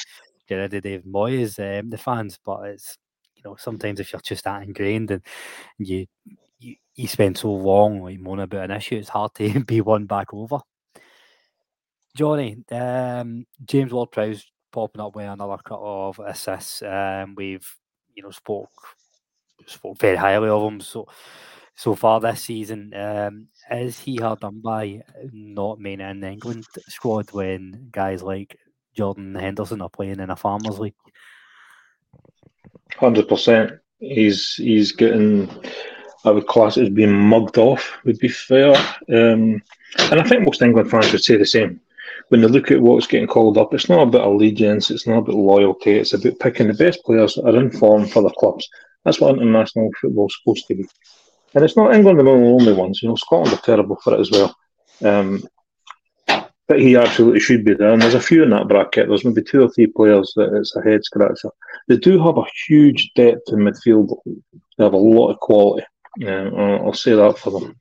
get rid of David Moyes, um, the fans, but it's you know sometimes if you're just that ingrained and you you, you spend so long like moaning about an issue, it's hard to <laughs> be won back over. Johnny, um, James Ward-Prowse popping up with another couple of assists. Um, we've you know spoke spoke very highly of him so so far this season. Um, is he hard done by not being in the England squad when guys like Jordan Henderson are playing in a farmers league? Hundred percent. He's he's getting. I would class it as being mugged off. Would be fair. Um, and I think most England fans would say the same. When they look at what's getting called up, it's not about allegiance. It's not about loyalty. It's about picking the best players that are in form for their clubs. That's what international football's supposed to be. And it's not England among the only ones. You know, Scotland are terrible for it as well. Um, but he absolutely should be there. And there's a few in that bracket. There's maybe two or three players that it's a head scratcher. They do have a huge depth in midfield. They have a lot of quality. I'll I'll say that for them.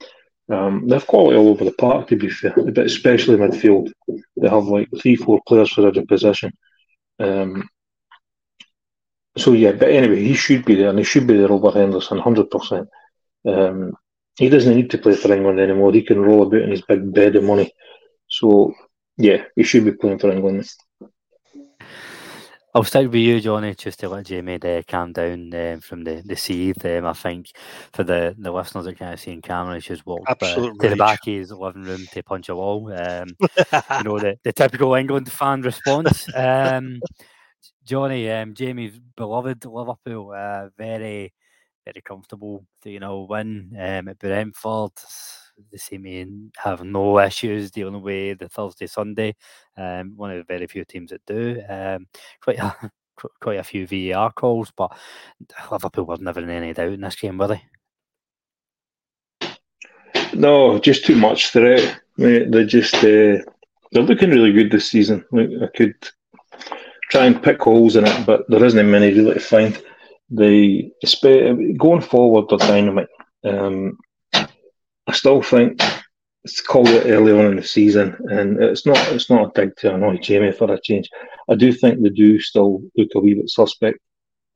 Um, they have quality all over the park, to be fair, but especially midfield. They have like three, four players for every position. Um, so yeah, but anyway, he should be there, and he should be there over Henderson, hundred percent. Um, he doesn't need to play for England anymore. He can roll about in his big bed of money. So yeah, he should be playing for England. I'll stick with you, Johnny, just to let Jamie uh, calm down um, from the the seethe. Um, I think for the, the listeners that can't see in camera, he's just walked uh, to the back of his living room to punch a wall. Um, you know the, <laughs> the typical England fan response. Um, Johnny, um, Jamie's beloved Liverpool, uh, very very comfortable to you know win um, at Brentford. They seem to have no issues dealing with the Thursday Sunday. Um, one of the very few teams that do. Um, quite a, <laughs> quite a few VAR calls, but Liverpool were never in any doubt in this game, were they? No, just too much threat. They're just uh, they're looking really good this season. I could try and pick holes in it, but there isn't many really to find. They going forward, they're dynamite. Um, I still think it's called it early on in the season, and it's not it's not a dig to annoy Jamie for a change. I do think they do still look a wee bit suspect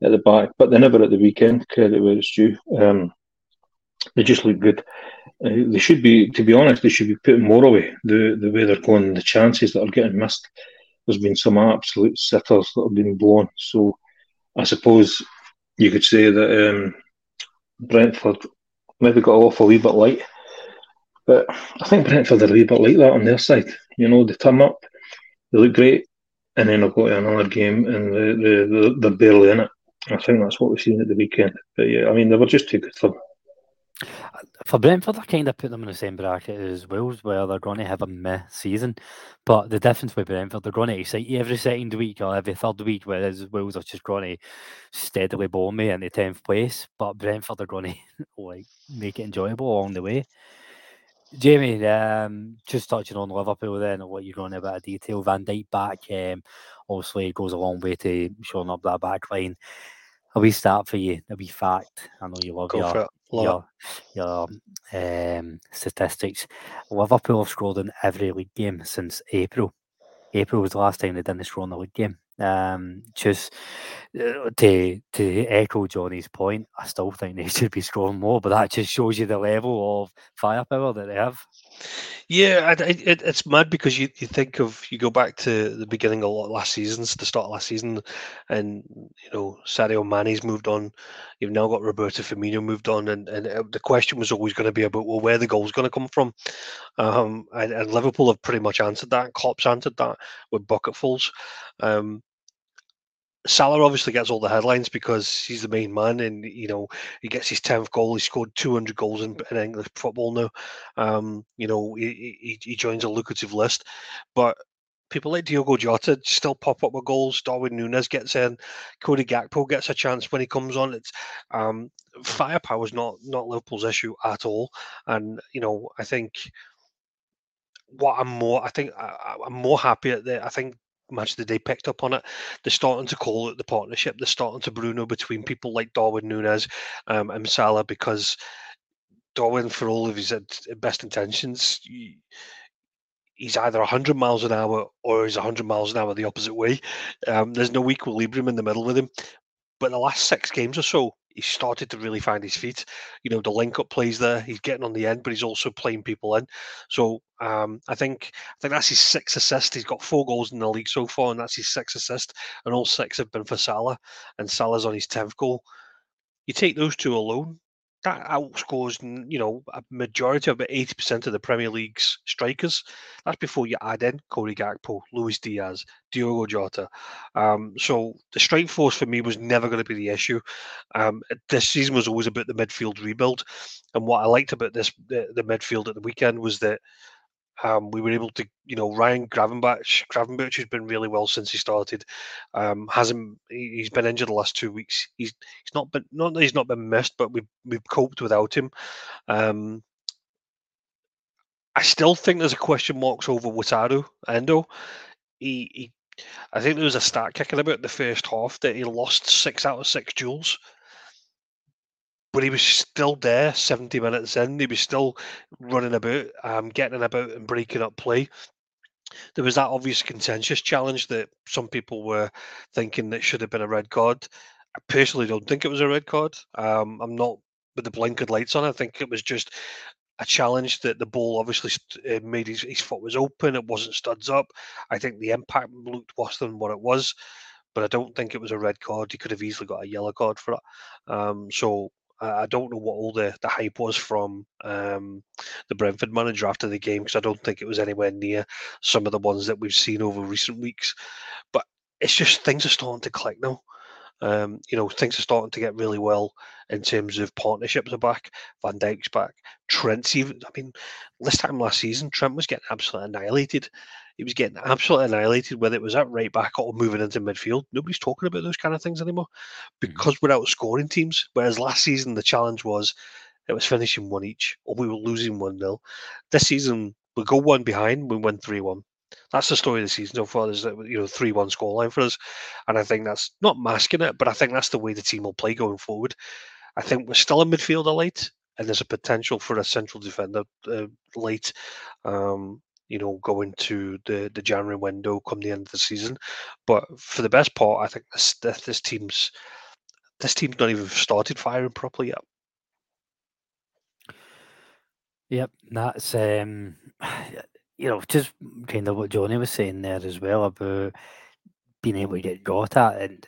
at the back, but they never at the weekend. Credit where it's due. Um, they just look good. Uh, they should be, to be honest, they should be putting more away. The the way they're going, the chances that are getting missed. There's been some absolute sitters that have been blown. So I suppose you could say that um, Brentford maybe got off a wee bit light. But I think Brentford are a wee bit like that on their side. You know, they turn up, they look great, and then they'll go to another game and they, they, they're, they're barely in it. I think that's what we've seen at the weekend. But yeah, I mean, they were just too good for them. For Brentford, I kind of put them in the same bracket as Wolves, where they're going to have a meh season. But the difference with Brentford, they're going to excite you every second week or every third week, whereas Wolves are just going to steadily bomb me into tenth place. But Brentford are going <laughs> to like make it enjoyable along the way. Jamie, um, just touching on Liverpool then, I'll let you go in a bit of detail. Van Dijk back, um, obviously goes a long way to showing up that back line. A wee start for you, a wee fact. I know you love Go your. Love your your um, statistics. Liverpool have scored in every league game since April. April was the last time they didn't score in the league game. Um, just uh, to to echo Johnny's point, I still think they <laughs> should be scoring more, but that just shows you the level of firepower that they have. Yeah, I, I- it, it's mad because you, you think of you go back to the beginning of la- last season's the start of last season, and you know Sadio Mane's moved on. You've now got Roberto Firmino moved on, and, and uh, the question was always going to be about well where the goal's going to come from. Um, and, and Liverpool have pretty much answered that. Klopp's answered that with bucketfuls. Um, Salah obviously gets all the headlines because he's the main man, and you know he gets his tenth goal. He scored two hundred goals in, in, English football now. Um, you know he, he, he joins a lucrative list, but people like Diogo Jota still pop up with goals. Darwin Núñez gets in. Cody Gakpo gets a chance when he comes on. It's um, firepower is not not Liverpool's issue at all, and you know I think what I'm more I think I, am more happy at the I think match the day picked up on it. They're starting to call it the partnership. They're starting to Bruno between people like Darwin Núñez um, and Salah because Darwin, for all of his best intentions, he's either 100 miles an hour or he's 100 miles an hour the opposite way. Um, there's no equilibrium in the middle with him. But the last six games or so, he started to really find his feet. You know, the link up plays there. He's getting on the end, but he's also playing people in. So um, I think I think that's his sixth assist. He's got four goals in the league so far, and that's his sixth assist. And all six have been for Salah, and Salah's on his tenth goal. You take those two alone, that outscores you know a majority of about eighty percent of the Premier League's strikers. That's before you add in Cody Gakpo, Luis Diaz, Diogo Jota. Um, so the strike force for me was never going to be the issue. Um, this season was always about the midfield rebuild, and what I liked about this the, the midfield at the weekend was that um, we were able to, you know, Ryan Gravenberch, Gravenberch has been really well since he started. Um, hasn't he's been injured the last two weeks. He's he's not been not he's not been missed, but we've we've coped without him. Um, I still think there's a question marks over Wataru Endo. He, he I think there was a stat kicking about the first half that he lost six out of six duels but he was still there 70 minutes in. He was still running about, um, getting about and breaking up play. There was that obvious contentious challenge that some people were thinking that should have been a red card. I personally don't think it was a red card. Um, I'm not with the blinkered lights on. I think it was just a challenge that the ball obviously uh, made his, his foot was open. It wasn't studs up. I think the impact looked worse than what it was, but I don't think it was a red card. He could have easily got a yellow card for it. Um, so I don't know what all the, the hype was from um, the Brentford manager after the game because I don't think it was anywhere near some of the ones that we've seen over recent weeks. But it's just things are starting to click now. Um, you know, things are starting to get really well in terms of partnerships are back. Van Dijk's back. Trent's even. I mean, this time last season, Trent was getting absolutely annihilated he was getting absolutely annihilated, whether it was at right back or moving into midfield. Nobody's talking about those kind of things anymore mm. because we're outscoring teams. Whereas last season, the challenge was it was finishing one each or we were losing 1 0. This season, we go one behind, we win 3 1. That's the story of the season so far. There's a you know three one scoreline for us, and I think that's not masking it, but I think that's the way the team will play going forward. I think we're still a midfielder late, and there's a potential for a central defender uh, late. Um, you know, going to the the January window come the end of the season. But for the best part, I think this this team's this team's not even started firing properly yet. Yep, that's um, <sighs> you know just kind of what Johnny was saying there as well about being able to get got at, and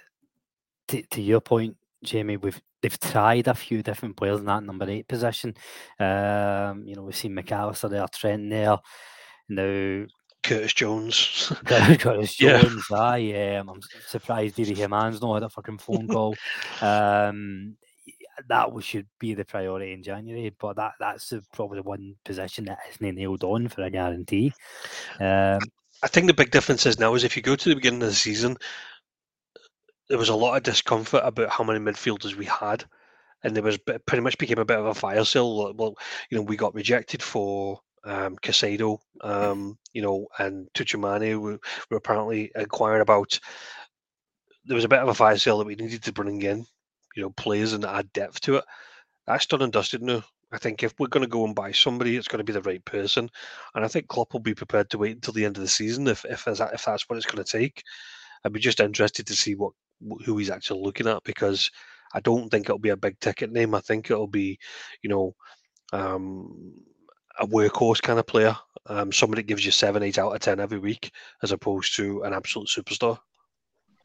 to, to your point, Jamie, we've they've tried a few different players in that number eight position. Um, you know, we've seen Mac Allister there, Trent there. Now, Curtis Jones. <laughs> Curtis Jones, yeah. aye. Um, I'm surprised Didi <laughs> Hamann's not had a fucking phone call. um, that should be the priority in January, but that that's probably the one position that isn't nailed on for a guarantee. Um, I think the big difference is now is if you go to the beginning of the season, there was a lot of discomfort about how many midfielders we had, and there was pretty much became a bit of a fire sale. Well, you know, we got rejected for um, Caicedo, um, you know, and Tchouameni were, were apparently inquiring about. There was a bit of a fire sale that we needed to bring in, you know, players and add depth to it. That's done and dusted now. I think if we're going to go and buy somebody, it's going to be the right person, and I think Klopp will be prepared to wait until the end of the season if if if that's what it's going to take. I'd be just interested to see what who he's actually looking at because I don't think it'll be a big ticket name. I think it'll be, you know, um, a workhorse kind of player, um, somebody that gives you seven, eight out of ten every week, as opposed to an absolute superstar.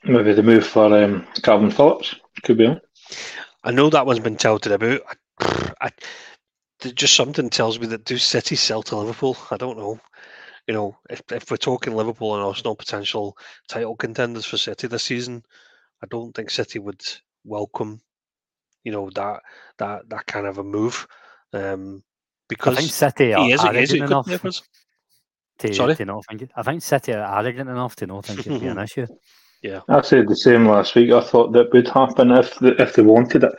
Maybe the move for um, Kalvin Phillips could be on. I know that one's been touted about. I, <sighs> I, just something tells me that do City sell to Liverpool? I don't know. You know, if, if we're talking Liverpool and Arsenal potential title contenders for City this season, I don't think City would welcome, you know, that that that kind of a move. Um, because I think City are he is, he is a good enough player for us. to, Sorry? to not think it. I think City are arrogant enough to not think it'd be an <laughs> issue. Yeah, I said the same last week. I thought that would happen if the, if they wanted it.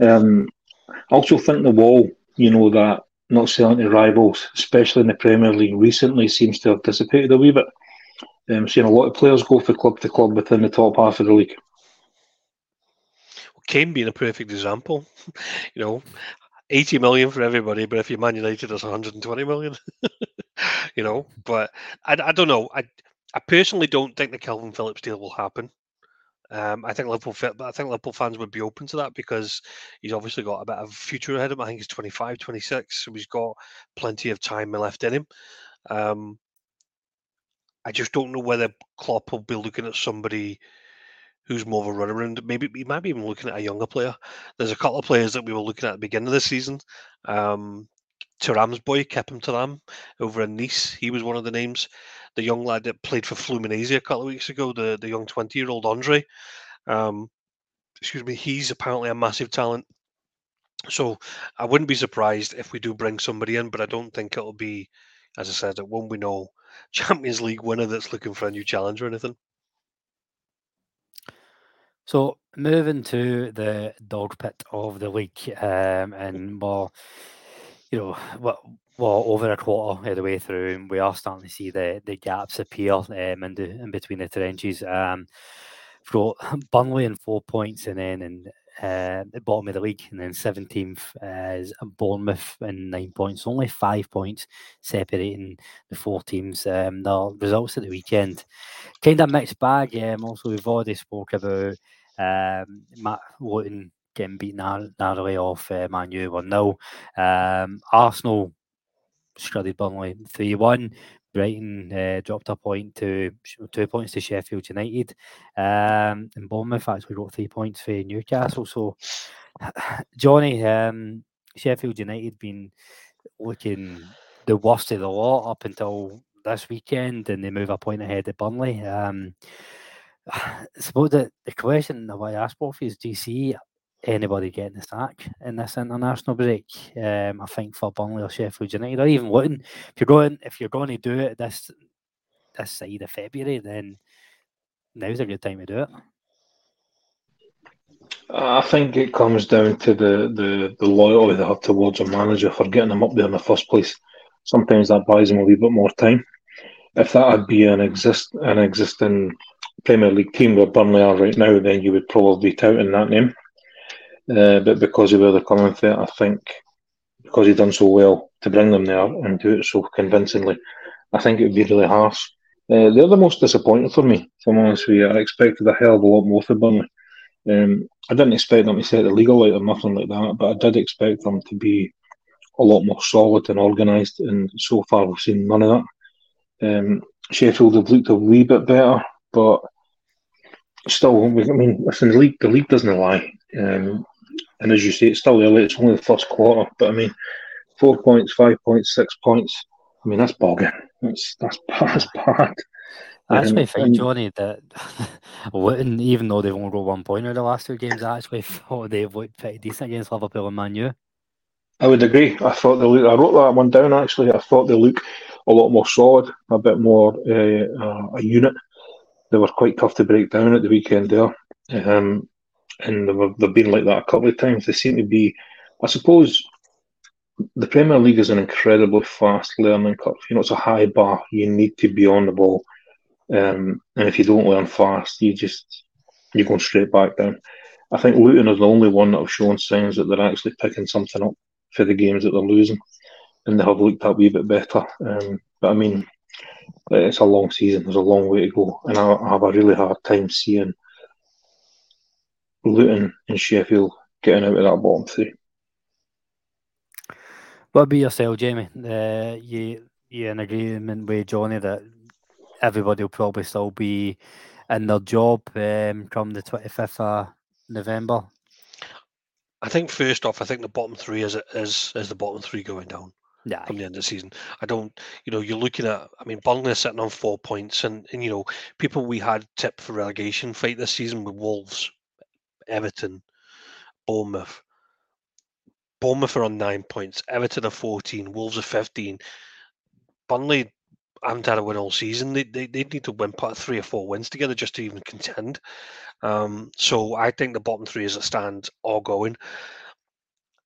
Um, I also think the wall, you know, that not selling to rivals, especially in the Premier League, recently seems to have dissipated a wee bit. Um, seeing a lot of players go from club to club within the top half of the league. Kane being a perfect example. <laughs> you know, 80 million for everybody, but if you're Man United, it's 120 million. <laughs> you know, but I, I don't know. I I personally don't think the Kalvin Phillips deal will happen. Um, I think Liverpool, I think Liverpool fans would be open to that because he's obviously got a bit of future ahead of him. I think he's 25, 26, so he's got plenty of time left in him. Um, I just don't know whether Klopp will be looking at somebody who's more of a runaround. Maybe we might be even looking at a younger player. There's a couple of players that we were looking at at the beginning of the season. Um, Thuram's boy, Khéphren Thuram, over in Nice. He was one of the names. The young lad that played for Fluminense a couple of weeks ago, the, the young 20 year old Andre. Um, excuse me, he's apparently a massive talent. So I wouldn't be surprised if we do bring somebody in, but I don't think it'll be, as I said, it won't be no Champions League winner that's looking for a new challenge or anything. So moving to the dog pit of the week, um, and we're, you know, we're, we're over a quarter of the way through, and we are starting to see the, the gaps appear um, in, the, in between the trenches. Um, for <laughs> Burnley in four points, and then in uh, bottom of the league, and then seventeenth is Bournemouth and nine points. Only five points separating the four teams. Um, the results at the weekend, kind of mixed bag. Um, also, we've already spoke about um, Matt Luton getting beaten nar- narrowly off uh, Man U one 0 um, Arsenal shredded Burnley three one. Brighton uh, dropped a point to two points to Sheffield United. Um, and Bournemouth actually got three points for Newcastle. So, <sighs> Johnny, um, Sheffield United been looking the worst of the lot up until this weekend, and they move a point ahead of Burnley. Um, <sighs> I suppose the, the question that I ask both is do you see anybody getting the sack in this international break? Um, I think for Burnley or Sheffield United or even Luton, if you're going if you're going to do it this this side of February, then now's a good time to do it. I think it comes down to the, the, the loyalty they have towards a manager for getting them up there in the first place. Sometimes that buys them a wee bit more time. If that would be an exist an existing Premier League team where Burnley are right now, then you would probably tout in that name. Uh, but because of where they're coming from, I think because he's done so well to bring them there and do it so convincingly, I think it would be really harsh. Uh, they're the most disappointing for me, if I'm honest with you. I expected a hell of a lot more from Burnley. Um, I didn't expect them to set the legal light or nothing like that, but I did expect them to be a lot more solid and organised, and so far we've seen none of that. Um, Sheffield have looked a wee bit better, but still, I mean, listen, the league, the league doesn't lie. Um, and as you say, it's still early. It's only the first quarter, but I mean, four points, five points, six points. I mean, that's bogging. That's that's, <laughs> that's bad. I actually Um, think, Johnny, that <laughs> Luton, even though they've only got one point in the last two games, I actually <laughs> thought they've looked pretty decent against Liverpool and Man U. I would agree. I thought they look. I wrote that one down actually. I thought they look a lot more solid, a bit more uh, uh, a unit. They were quite tough to break down at the weekend there, um, and they've, they've been like that a couple of times. They seem to be. I suppose the Premier League is an incredibly fast learning curve. You know, it's a high bar. You need to be on the ball, um, and if you don't learn fast, you just you're going straight back down. I think Luton is the only one that have shown signs that they're actually picking something up for the games that they're losing, and they have looked a wee bit better. Um, but I mean, it's a long season. There's a long way to go, and I, I have a really hard time seeing Luton and Sheffield getting out of that bottom three. What about yourself, Jamie? Uh, you you in agreement with Johnny that everybody will probably still be in their job um, come the twenty fifth of November. I think first off, I think the bottom three is is is the bottom three going down. yeah. from the end of the season. I don't, you know, you're looking at, I mean, Burnley are sitting on four points, and, and you know, people we had tipped for relegation fight this season with Wolves, Everton, Bournemouth. Bournemouth are on nine points, Everton are 14, Wolves are 15. Burnley haven't had a win all season. They, they, they need to win part three or four wins together just to even contend. Um, so I think the bottom three as it stands are going.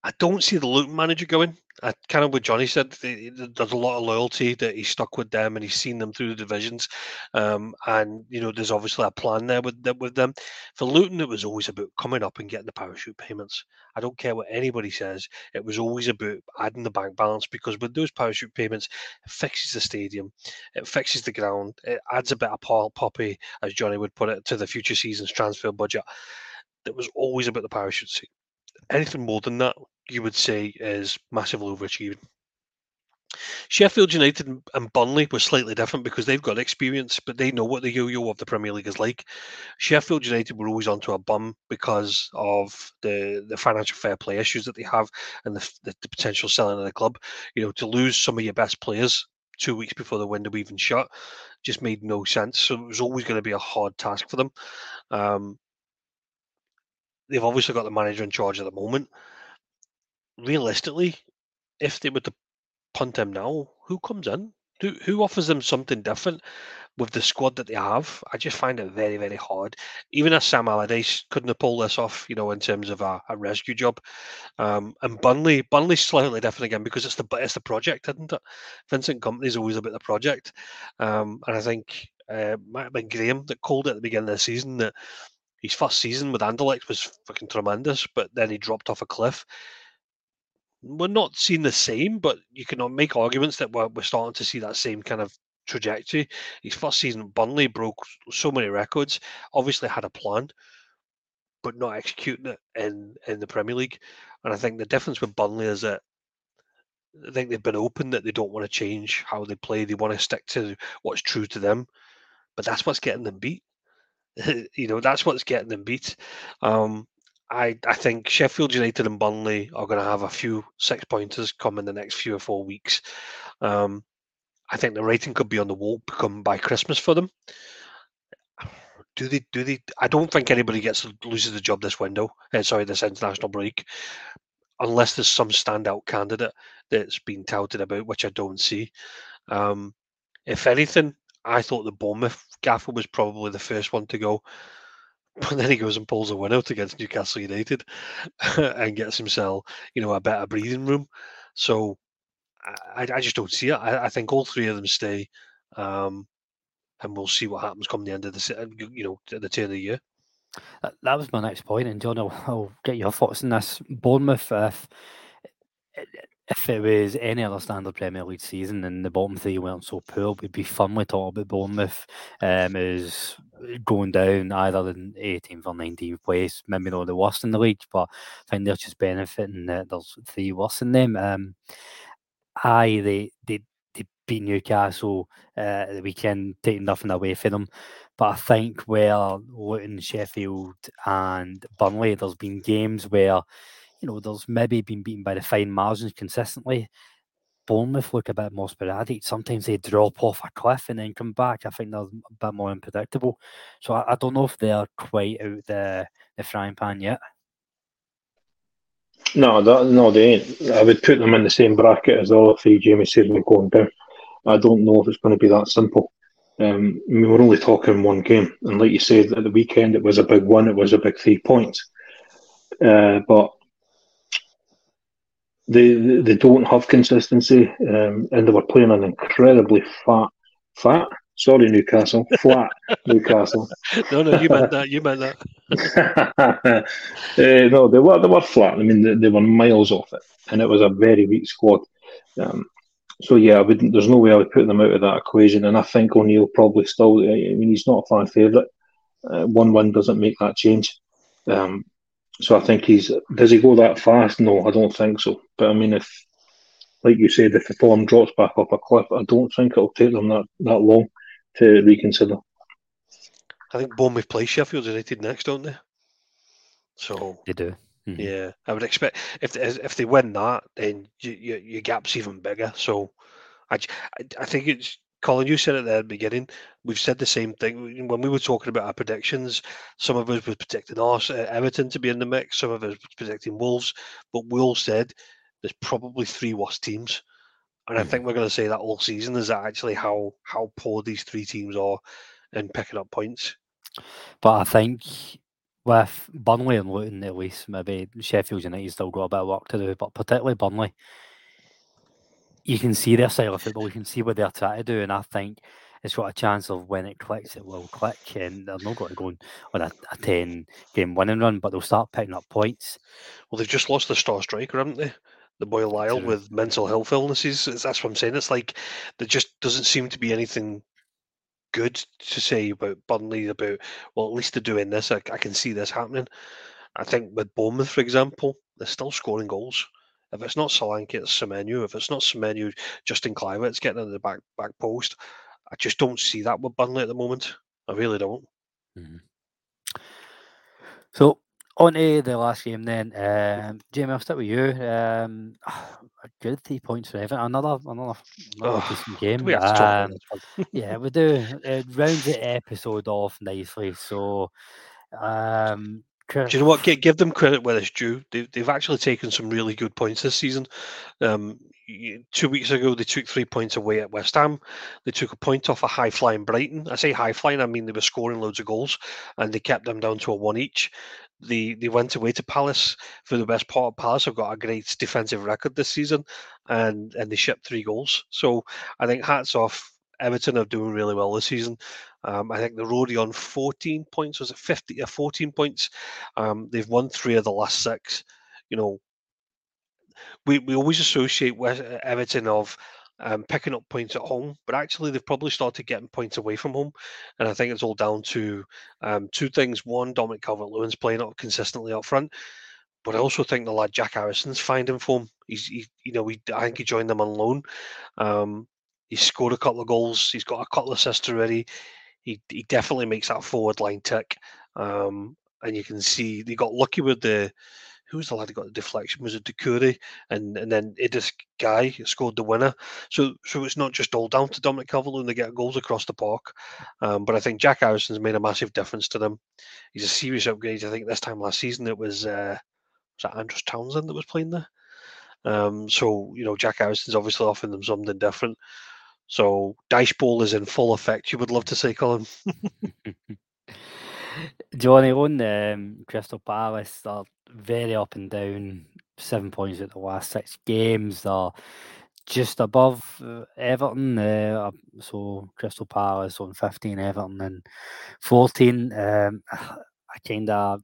I don't see the Luton manager going. I kind of what Johnny said. There's a lot of loyalty that he's stuck with them, and he's seen them through the divisions. Um, and you know, there's obviously a plan there with with them. For Luton, it was always about coming up and getting the parachute payments. I don't care what anybody says. It was always about adding the bank balance because with those parachute payments, it fixes the stadium, it fixes the ground, it adds a bit of pop- poppy, as Johnny would put it, to the future season's transfer budget. It was always about the parachute. Anything more than that you would say is massively overachieving. Sheffield United and Burnley were slightly different because they've got experience, but they know what the yo-yo of the Premier League is like. Sheffield United were always onto a bum because of the, the financial fair play issues that they have and the, the, the potential selling of the club. You know, to lose some of your best players two weeks before the window even shut just made no sense. So it was always going to be a hard task for them. Um, they've obviously got the manager in charge at the moment realistically, if they were to punt him now, who comes in? Who who offers them something different with the squad that they have? I just find it very very hard. Even as Sam Allardyce couldn't have pulled this off, you know, in terms of a, a rescue job. Um, and Burnley, Burnley's slightly different again because it's the it's the project, isn't it? Vincent Kompany's always about the project, um, and I think uh, might have been Graham that called it at the beginning of the season that his first season with Anderlecht was fucking tremendous, but then he dropped off a cliff we're not seeing the same, but you can make arguments that we're, we're starting to see that same kind of trajectory. His first season Burnley broke so many records. Obviously had a plan, but not executing it in in the Premier League. And I think the difference with Burnley is that I think they've been open that they don't want to change how they play. They want to stick to what's true to them. But that's what's getting them beat. <laughs> you know, that's what's getting them beat. Um, I, I think Sheffield United and Burnley are going to have a few six pointers come in the next few or four weeks. Um, I think the rating could be on the wall come by Christmas for them. Do they? Do they? I don't think anybody gets loses the job this window. Uh, sorry, this international break, unless there's some standout candidate that's been touted about, which I don't see. Um, if anything, I thought the Bournemouth gaffer was probably the first one to go. But then he goes and pulls a win out against Newcastle United <laughs> and gets himself, you know, a better breathing room. So I, I just don't see it. I, I, think all three of them stay, um, and we'll see what happens come the end of the, you know, the turn of the year. That, was my next point, and John, I'll, I'll get your thoughts on this. Bournemouth, if if it was any other standard Premier League season and the bottom three weren't so poor, we'd be firmly talking about Bournemouth um, is going down either in 18th or 19th place, maybe not the worst in the league, but I think they're just benefiting that there's three worse in them. Um, aye, they, they, they beat Newcastle uh, the weekend, taking nothing away from them. But I think where Luton, Sheffield, and Burnley, there's been games where you know, there's maybe been beaten by the fine margins consistently. Bournemouth look a bit more sporadic. Sometimes they drop off a cliff and then come back. I think they're a bit more unpredictable. So I, I don't know if they're quite out the, the frying pan yet. No, that, no, they ain't. I would put them in the same bracket as all three Jamie said we're going down. I don't know if it's going to be that simple. Um, I mean, we're only talking one game, and like you said, at the weekend it was a big one. It was a big three points. Uh, but they they don't have consistency, um, and they were playing an incredibly fat, fat. Sorry, Newcastle, <laughs> flat Newcastle. no, no, you meant that. You meant that. <laughs> uh, no, they were they were flat. I mean, they, they, were miles off it, and it was a very weak squad. Um, so yeah, I wouldn't. There's no way I would put them out of that equation, and I think O'Neil probably still. I mean, he's not a fan favourite. Uh, one win doesn't make that change. Um, so I think he's does he go that fast? No, I don't think so. But I mean, if like you said, if the form drops back up a cliff, I don't think it'll take them that, that long to reconsider. I think Bournemouth play Sheffield United next, don't they? So they do. Mm-hmm. Yeah, I would expect if if they win that, then you, you, your gap's even bigger. So, I, I think it's Colin. You said it there at the beginning. We've said the same thing when we were talking about our predictions. Some of us were predicting us, uh, Everton to be in the mix. Some of us were predicting Wolves, but we all said there's probably three worst teams. And I think we're going to say that all season is that actually how how poor these three teams are in picking up points. But I think with Burnley and Luton at least, maybe Sheffield United still got a bit of work to do, but particularly Burnley, you can see their style of football, you can see what they're trying to do, and I think it's got a chance of when it clicks, it will click, and they're not going to go on a, a 10 game winning run, but they'll start picking up points. Well, they've just lost the star striker, haven't they? The boy Lyle True. with mental health illnesses. That's what I'm saying. It's like there just doesn't seem to be anything good to say about Burnley about well, at least they're doing this. I, I can see this happening. I think with Bournemouth, for example, they're still scoring goals. If it's not Solanke, it's Semenyo. If it's not Semenyo, Justin it's getting in the back back post. I just don't see that with Burnley at the moment. I really don't. Mm-hmm. So on to the last game then. Um, Jamie, I'll start with you. Um, <sighs> a good three points for Everton. Another another, another oh, decent game. We um, <laughs> yeah, we do. It rounds the episode off nicely. So um, do you know what? Give, give them credit where it's due. They, they've actually taken some really good points this season. Um, two weeks ago, they took three points away at West Ham. They took a point off a high flying Brighton. I say high flying, I mean they were scoring loads of goals, and they kept them down to a one each. They they went away to Palace for the best part. of Palace have got a great defensive record this season, and and they shipped three goals. So I think hats off. Everton are doing really well this season. Um, I think the roadie on 14 points was it 50 or uh, 14 points. Um, they've won three of the last six. You know, we, we always associate West, uh, Everton of um, picking up points at home, but actually they've probably started getting points away from home, and I think it's all down to um, two things. One, Dominic Calvert-Lewin's playing up consistently up front, but I also think the lad Jack Harrison's finding form. He's, he, you know, he, I think he joined them on loan. Um, he's scored a couple of goals. He's got a couple of assists already he, he definitely makes that forward line tick. Um, and you can see they got lucky with the who was the lad who got the deflection? Was it Doucouré? And and then Idrissa Gueye scored the winner. So so it's not just all down to Dominic Calvert-Lewin. They get goals across the park. Um, but I think Jack Harrison's made a massive difference to them. He's a serious upgrade. I think this time last season it was uh, was that Andros Townsend that was playing there. Um, so you know Jack Harrison's obviously offering them something different. So Dyche ball is in full effect. You would love to see Colin. <laughs> Johnny on um, Crystal Palace are very up and down. Seven points at the last six games. They're just above uh, Everton. Uh, so Crystal Palace on fifteen, Everton and fourteen. Um, <sighs> I kind of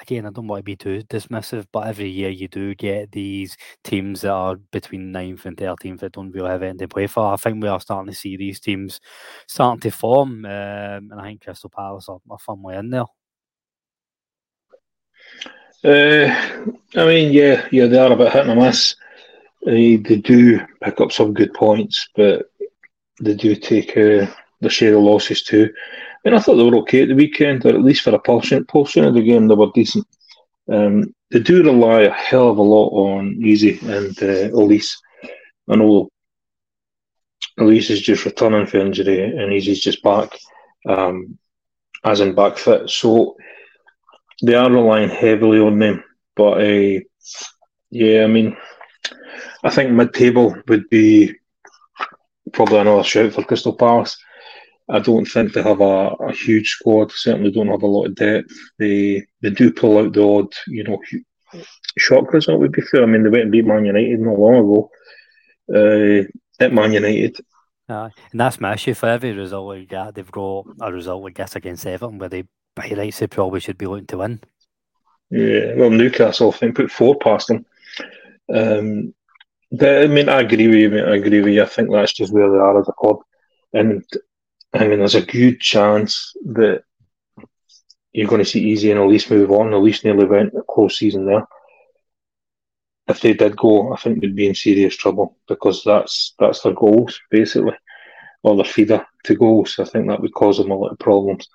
again, I don't want to be too dismissive, but every year you do get these teams that are between 9th and 13th that don't really have anything to play for. I think we are starting to see these teams starting to form, um, and I think Crystal Palace are, are firmly in there. Uh, I mean, yeah, yeah, they are a bit hit and miss. Uh, they do pick up some good points, but they do take uh, the share of losses too mean, I thought they were okay at the weekend, or at least for a portion, portion of the game, they were decent. Um, they do rely a hell of a lot on Eze and uh, Olise. I know Olise is just returning for injury and Eze's just back, um, as in back fit. So they are relying heavily on them. But uh, yeah, I mean, I think mid table would be probably another shout for Crystal Palace. I don't think they have a, a huge squad. Certainly don't have a lot of depth. They they do pull out the odd, you know, shock result. Would be fair. I mean, they went and beat Man United not long ago. Uh, at Man United. Uh, and that's my issue for every result we get. They've got a result, I guess, against Everton where they, by rights, they probably should be looking to win. Yeah, well, Newcastle, I think, put four past them. Um, but, I mean, I agree with you. I agree with you. I think that's just where they are as a club. And I mean, there's a good chance that you're going to see Eze and Olise move on. Olise nearly went a close season there. If they did go, I think they'd be in serious trouble because that's that's their goals basically, or their feeder to goals. I think that would cause them a lot of problems.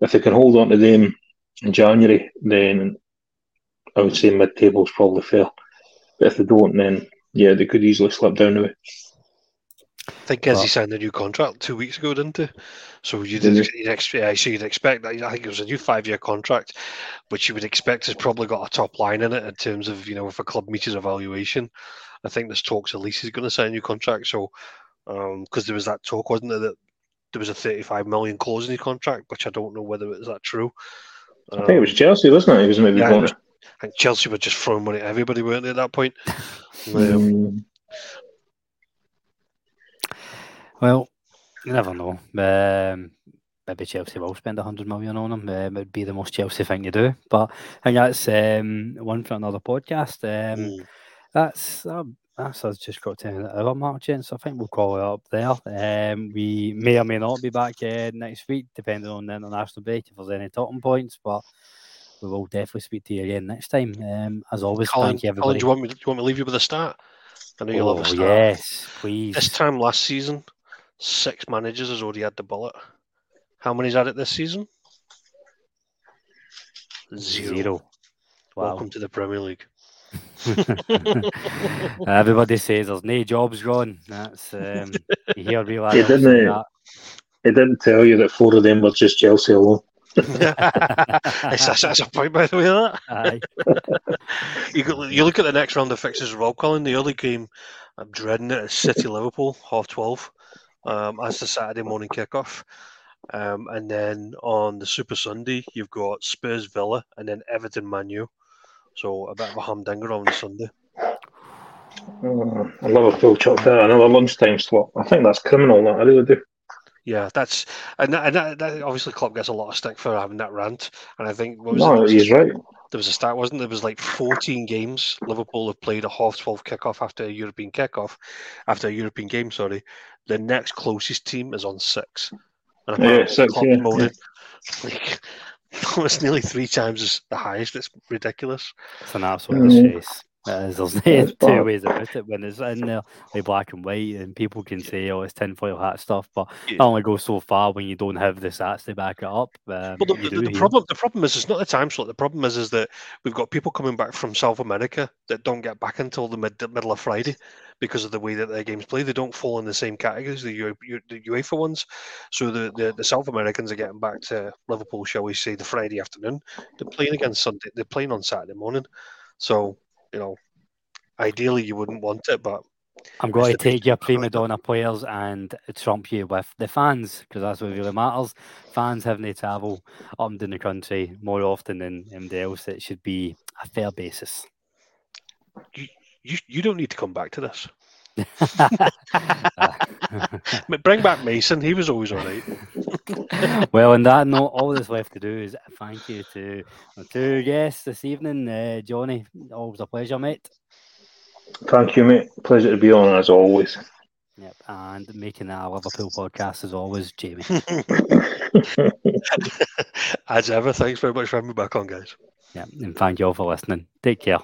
If they can hold on to them in January, then I would say mid-table is probably fair. But if they don't, then yeah, they could easily slip down the way. I think as he signed a new contract two weeks ago, didn't he? So you'd, Did you'd, expect, so you'd expect that. I think it was a new five-year contract, which you would expect has probably got a top line in it in terms of you know if a club meets his evaluation. I think there's talks at least he's going to sign a new contract. So because um, there was that talk, wasn't there, that there was a 35 million clause in his contract, which I don't know whether it is that true. Um, I think it was Chelsea, wasn't it? He was maybe yeah. I think Chelsea were just throwing money at everybody, weren't they, at that point? <laughs> Um, Well, you never know. Um, maybe Chelsea will spend 100 million on him. Um, it would be the most Chelsea thing to do. But I think that's um, one for another podcast. Um, Mm. That's uh, that's us just got to the hour mark, gents. I think we'll call it up there. Um, we may or may not be back uh, next week, depending on the international break, if there's any talking points. But we will definitely speak to you again next time. Um, as always, Colin, thank you, Colin, do you want me? Do you want me to leave you with a start? I know you love oh, a start. yes, please. This time last season, six managers has already had the bullet. How many's had it this season? Zero. Zero. Wow. Welcome to the Premier League. <laughs> Everybody says there's no jobs gone. That's um, you hear real He adults say didn't, that. He didn't tell you that four of them were just Chelsea alone. <laughs> that's, that's, that's a point, by the way. That Aye. you, go- you look at the next round of fixtures as well, Colin. The early game, I'm dreading it. it. Is City Liverpool half twelve. Um, as the Saturday morning kickoff. Um, and then on the Super Sunday, you've got Spurs Villa and then Everton Manu. So a bit of a humdinger on the Sunday. Oh, full chucked there. another lunchtime slot. I think that's criminal. That I really do. Yeah, that's and, that, and that, that obviously Klopp gets a lot of stick for having that rant. And I think what was? No, was- he's right. There was a stat, wasn't there? There was like 14 games Liverpool have played a half 12 kickoff after a European kickoff, after a European game, sorry. The next closest team is on six. And Yeah, apparently six, Klopp's yeah, moaning, Like, <laughs> it's nearly three times as the highest. It's ridiculous. It's an absolute disgrace. There's <laughs> It's two ways about it. When it's in there, like black and white, and people can say, "Oh, it's tinfoil hat stuff," but Yeah. it only goes so far when you don't have the stats to back it up. Um, Well, the, the, the problem the problem is it's not the time slot. The problem is is that we've got people coming back from South America that don't get back until the mid, middle of Friday because of the way that their games play. They don't fall in the same categories the, U, U- the UEFA ones. So the, the, the South Americans are getting back to Liverpool, shall we say, the Friday afternoon. They're playing against Sunday. They're playing on Saturday morning. So you know, ideally you wouldn't want it, but I'm going to take your prima donna players and trump you with the fans because that's what really matters. Fans having to travel up and down the country more often than anybody else. It should be a fair basis. you you don't need to come back to this. Bring back Mason. He was always all right. <laughs> well, on that note, all that's left to do is thank you to our two guests this evening. Uh, Johnny, always a pleasure, mate. Thank you, mate. Pleasure to be on as always. Yep, and making that our Liverpool podcast as always, Jamie. <laughs> <laughs> As ever, thanks very much for having me back on, guys. yeah, and thank you all for listening. Take care.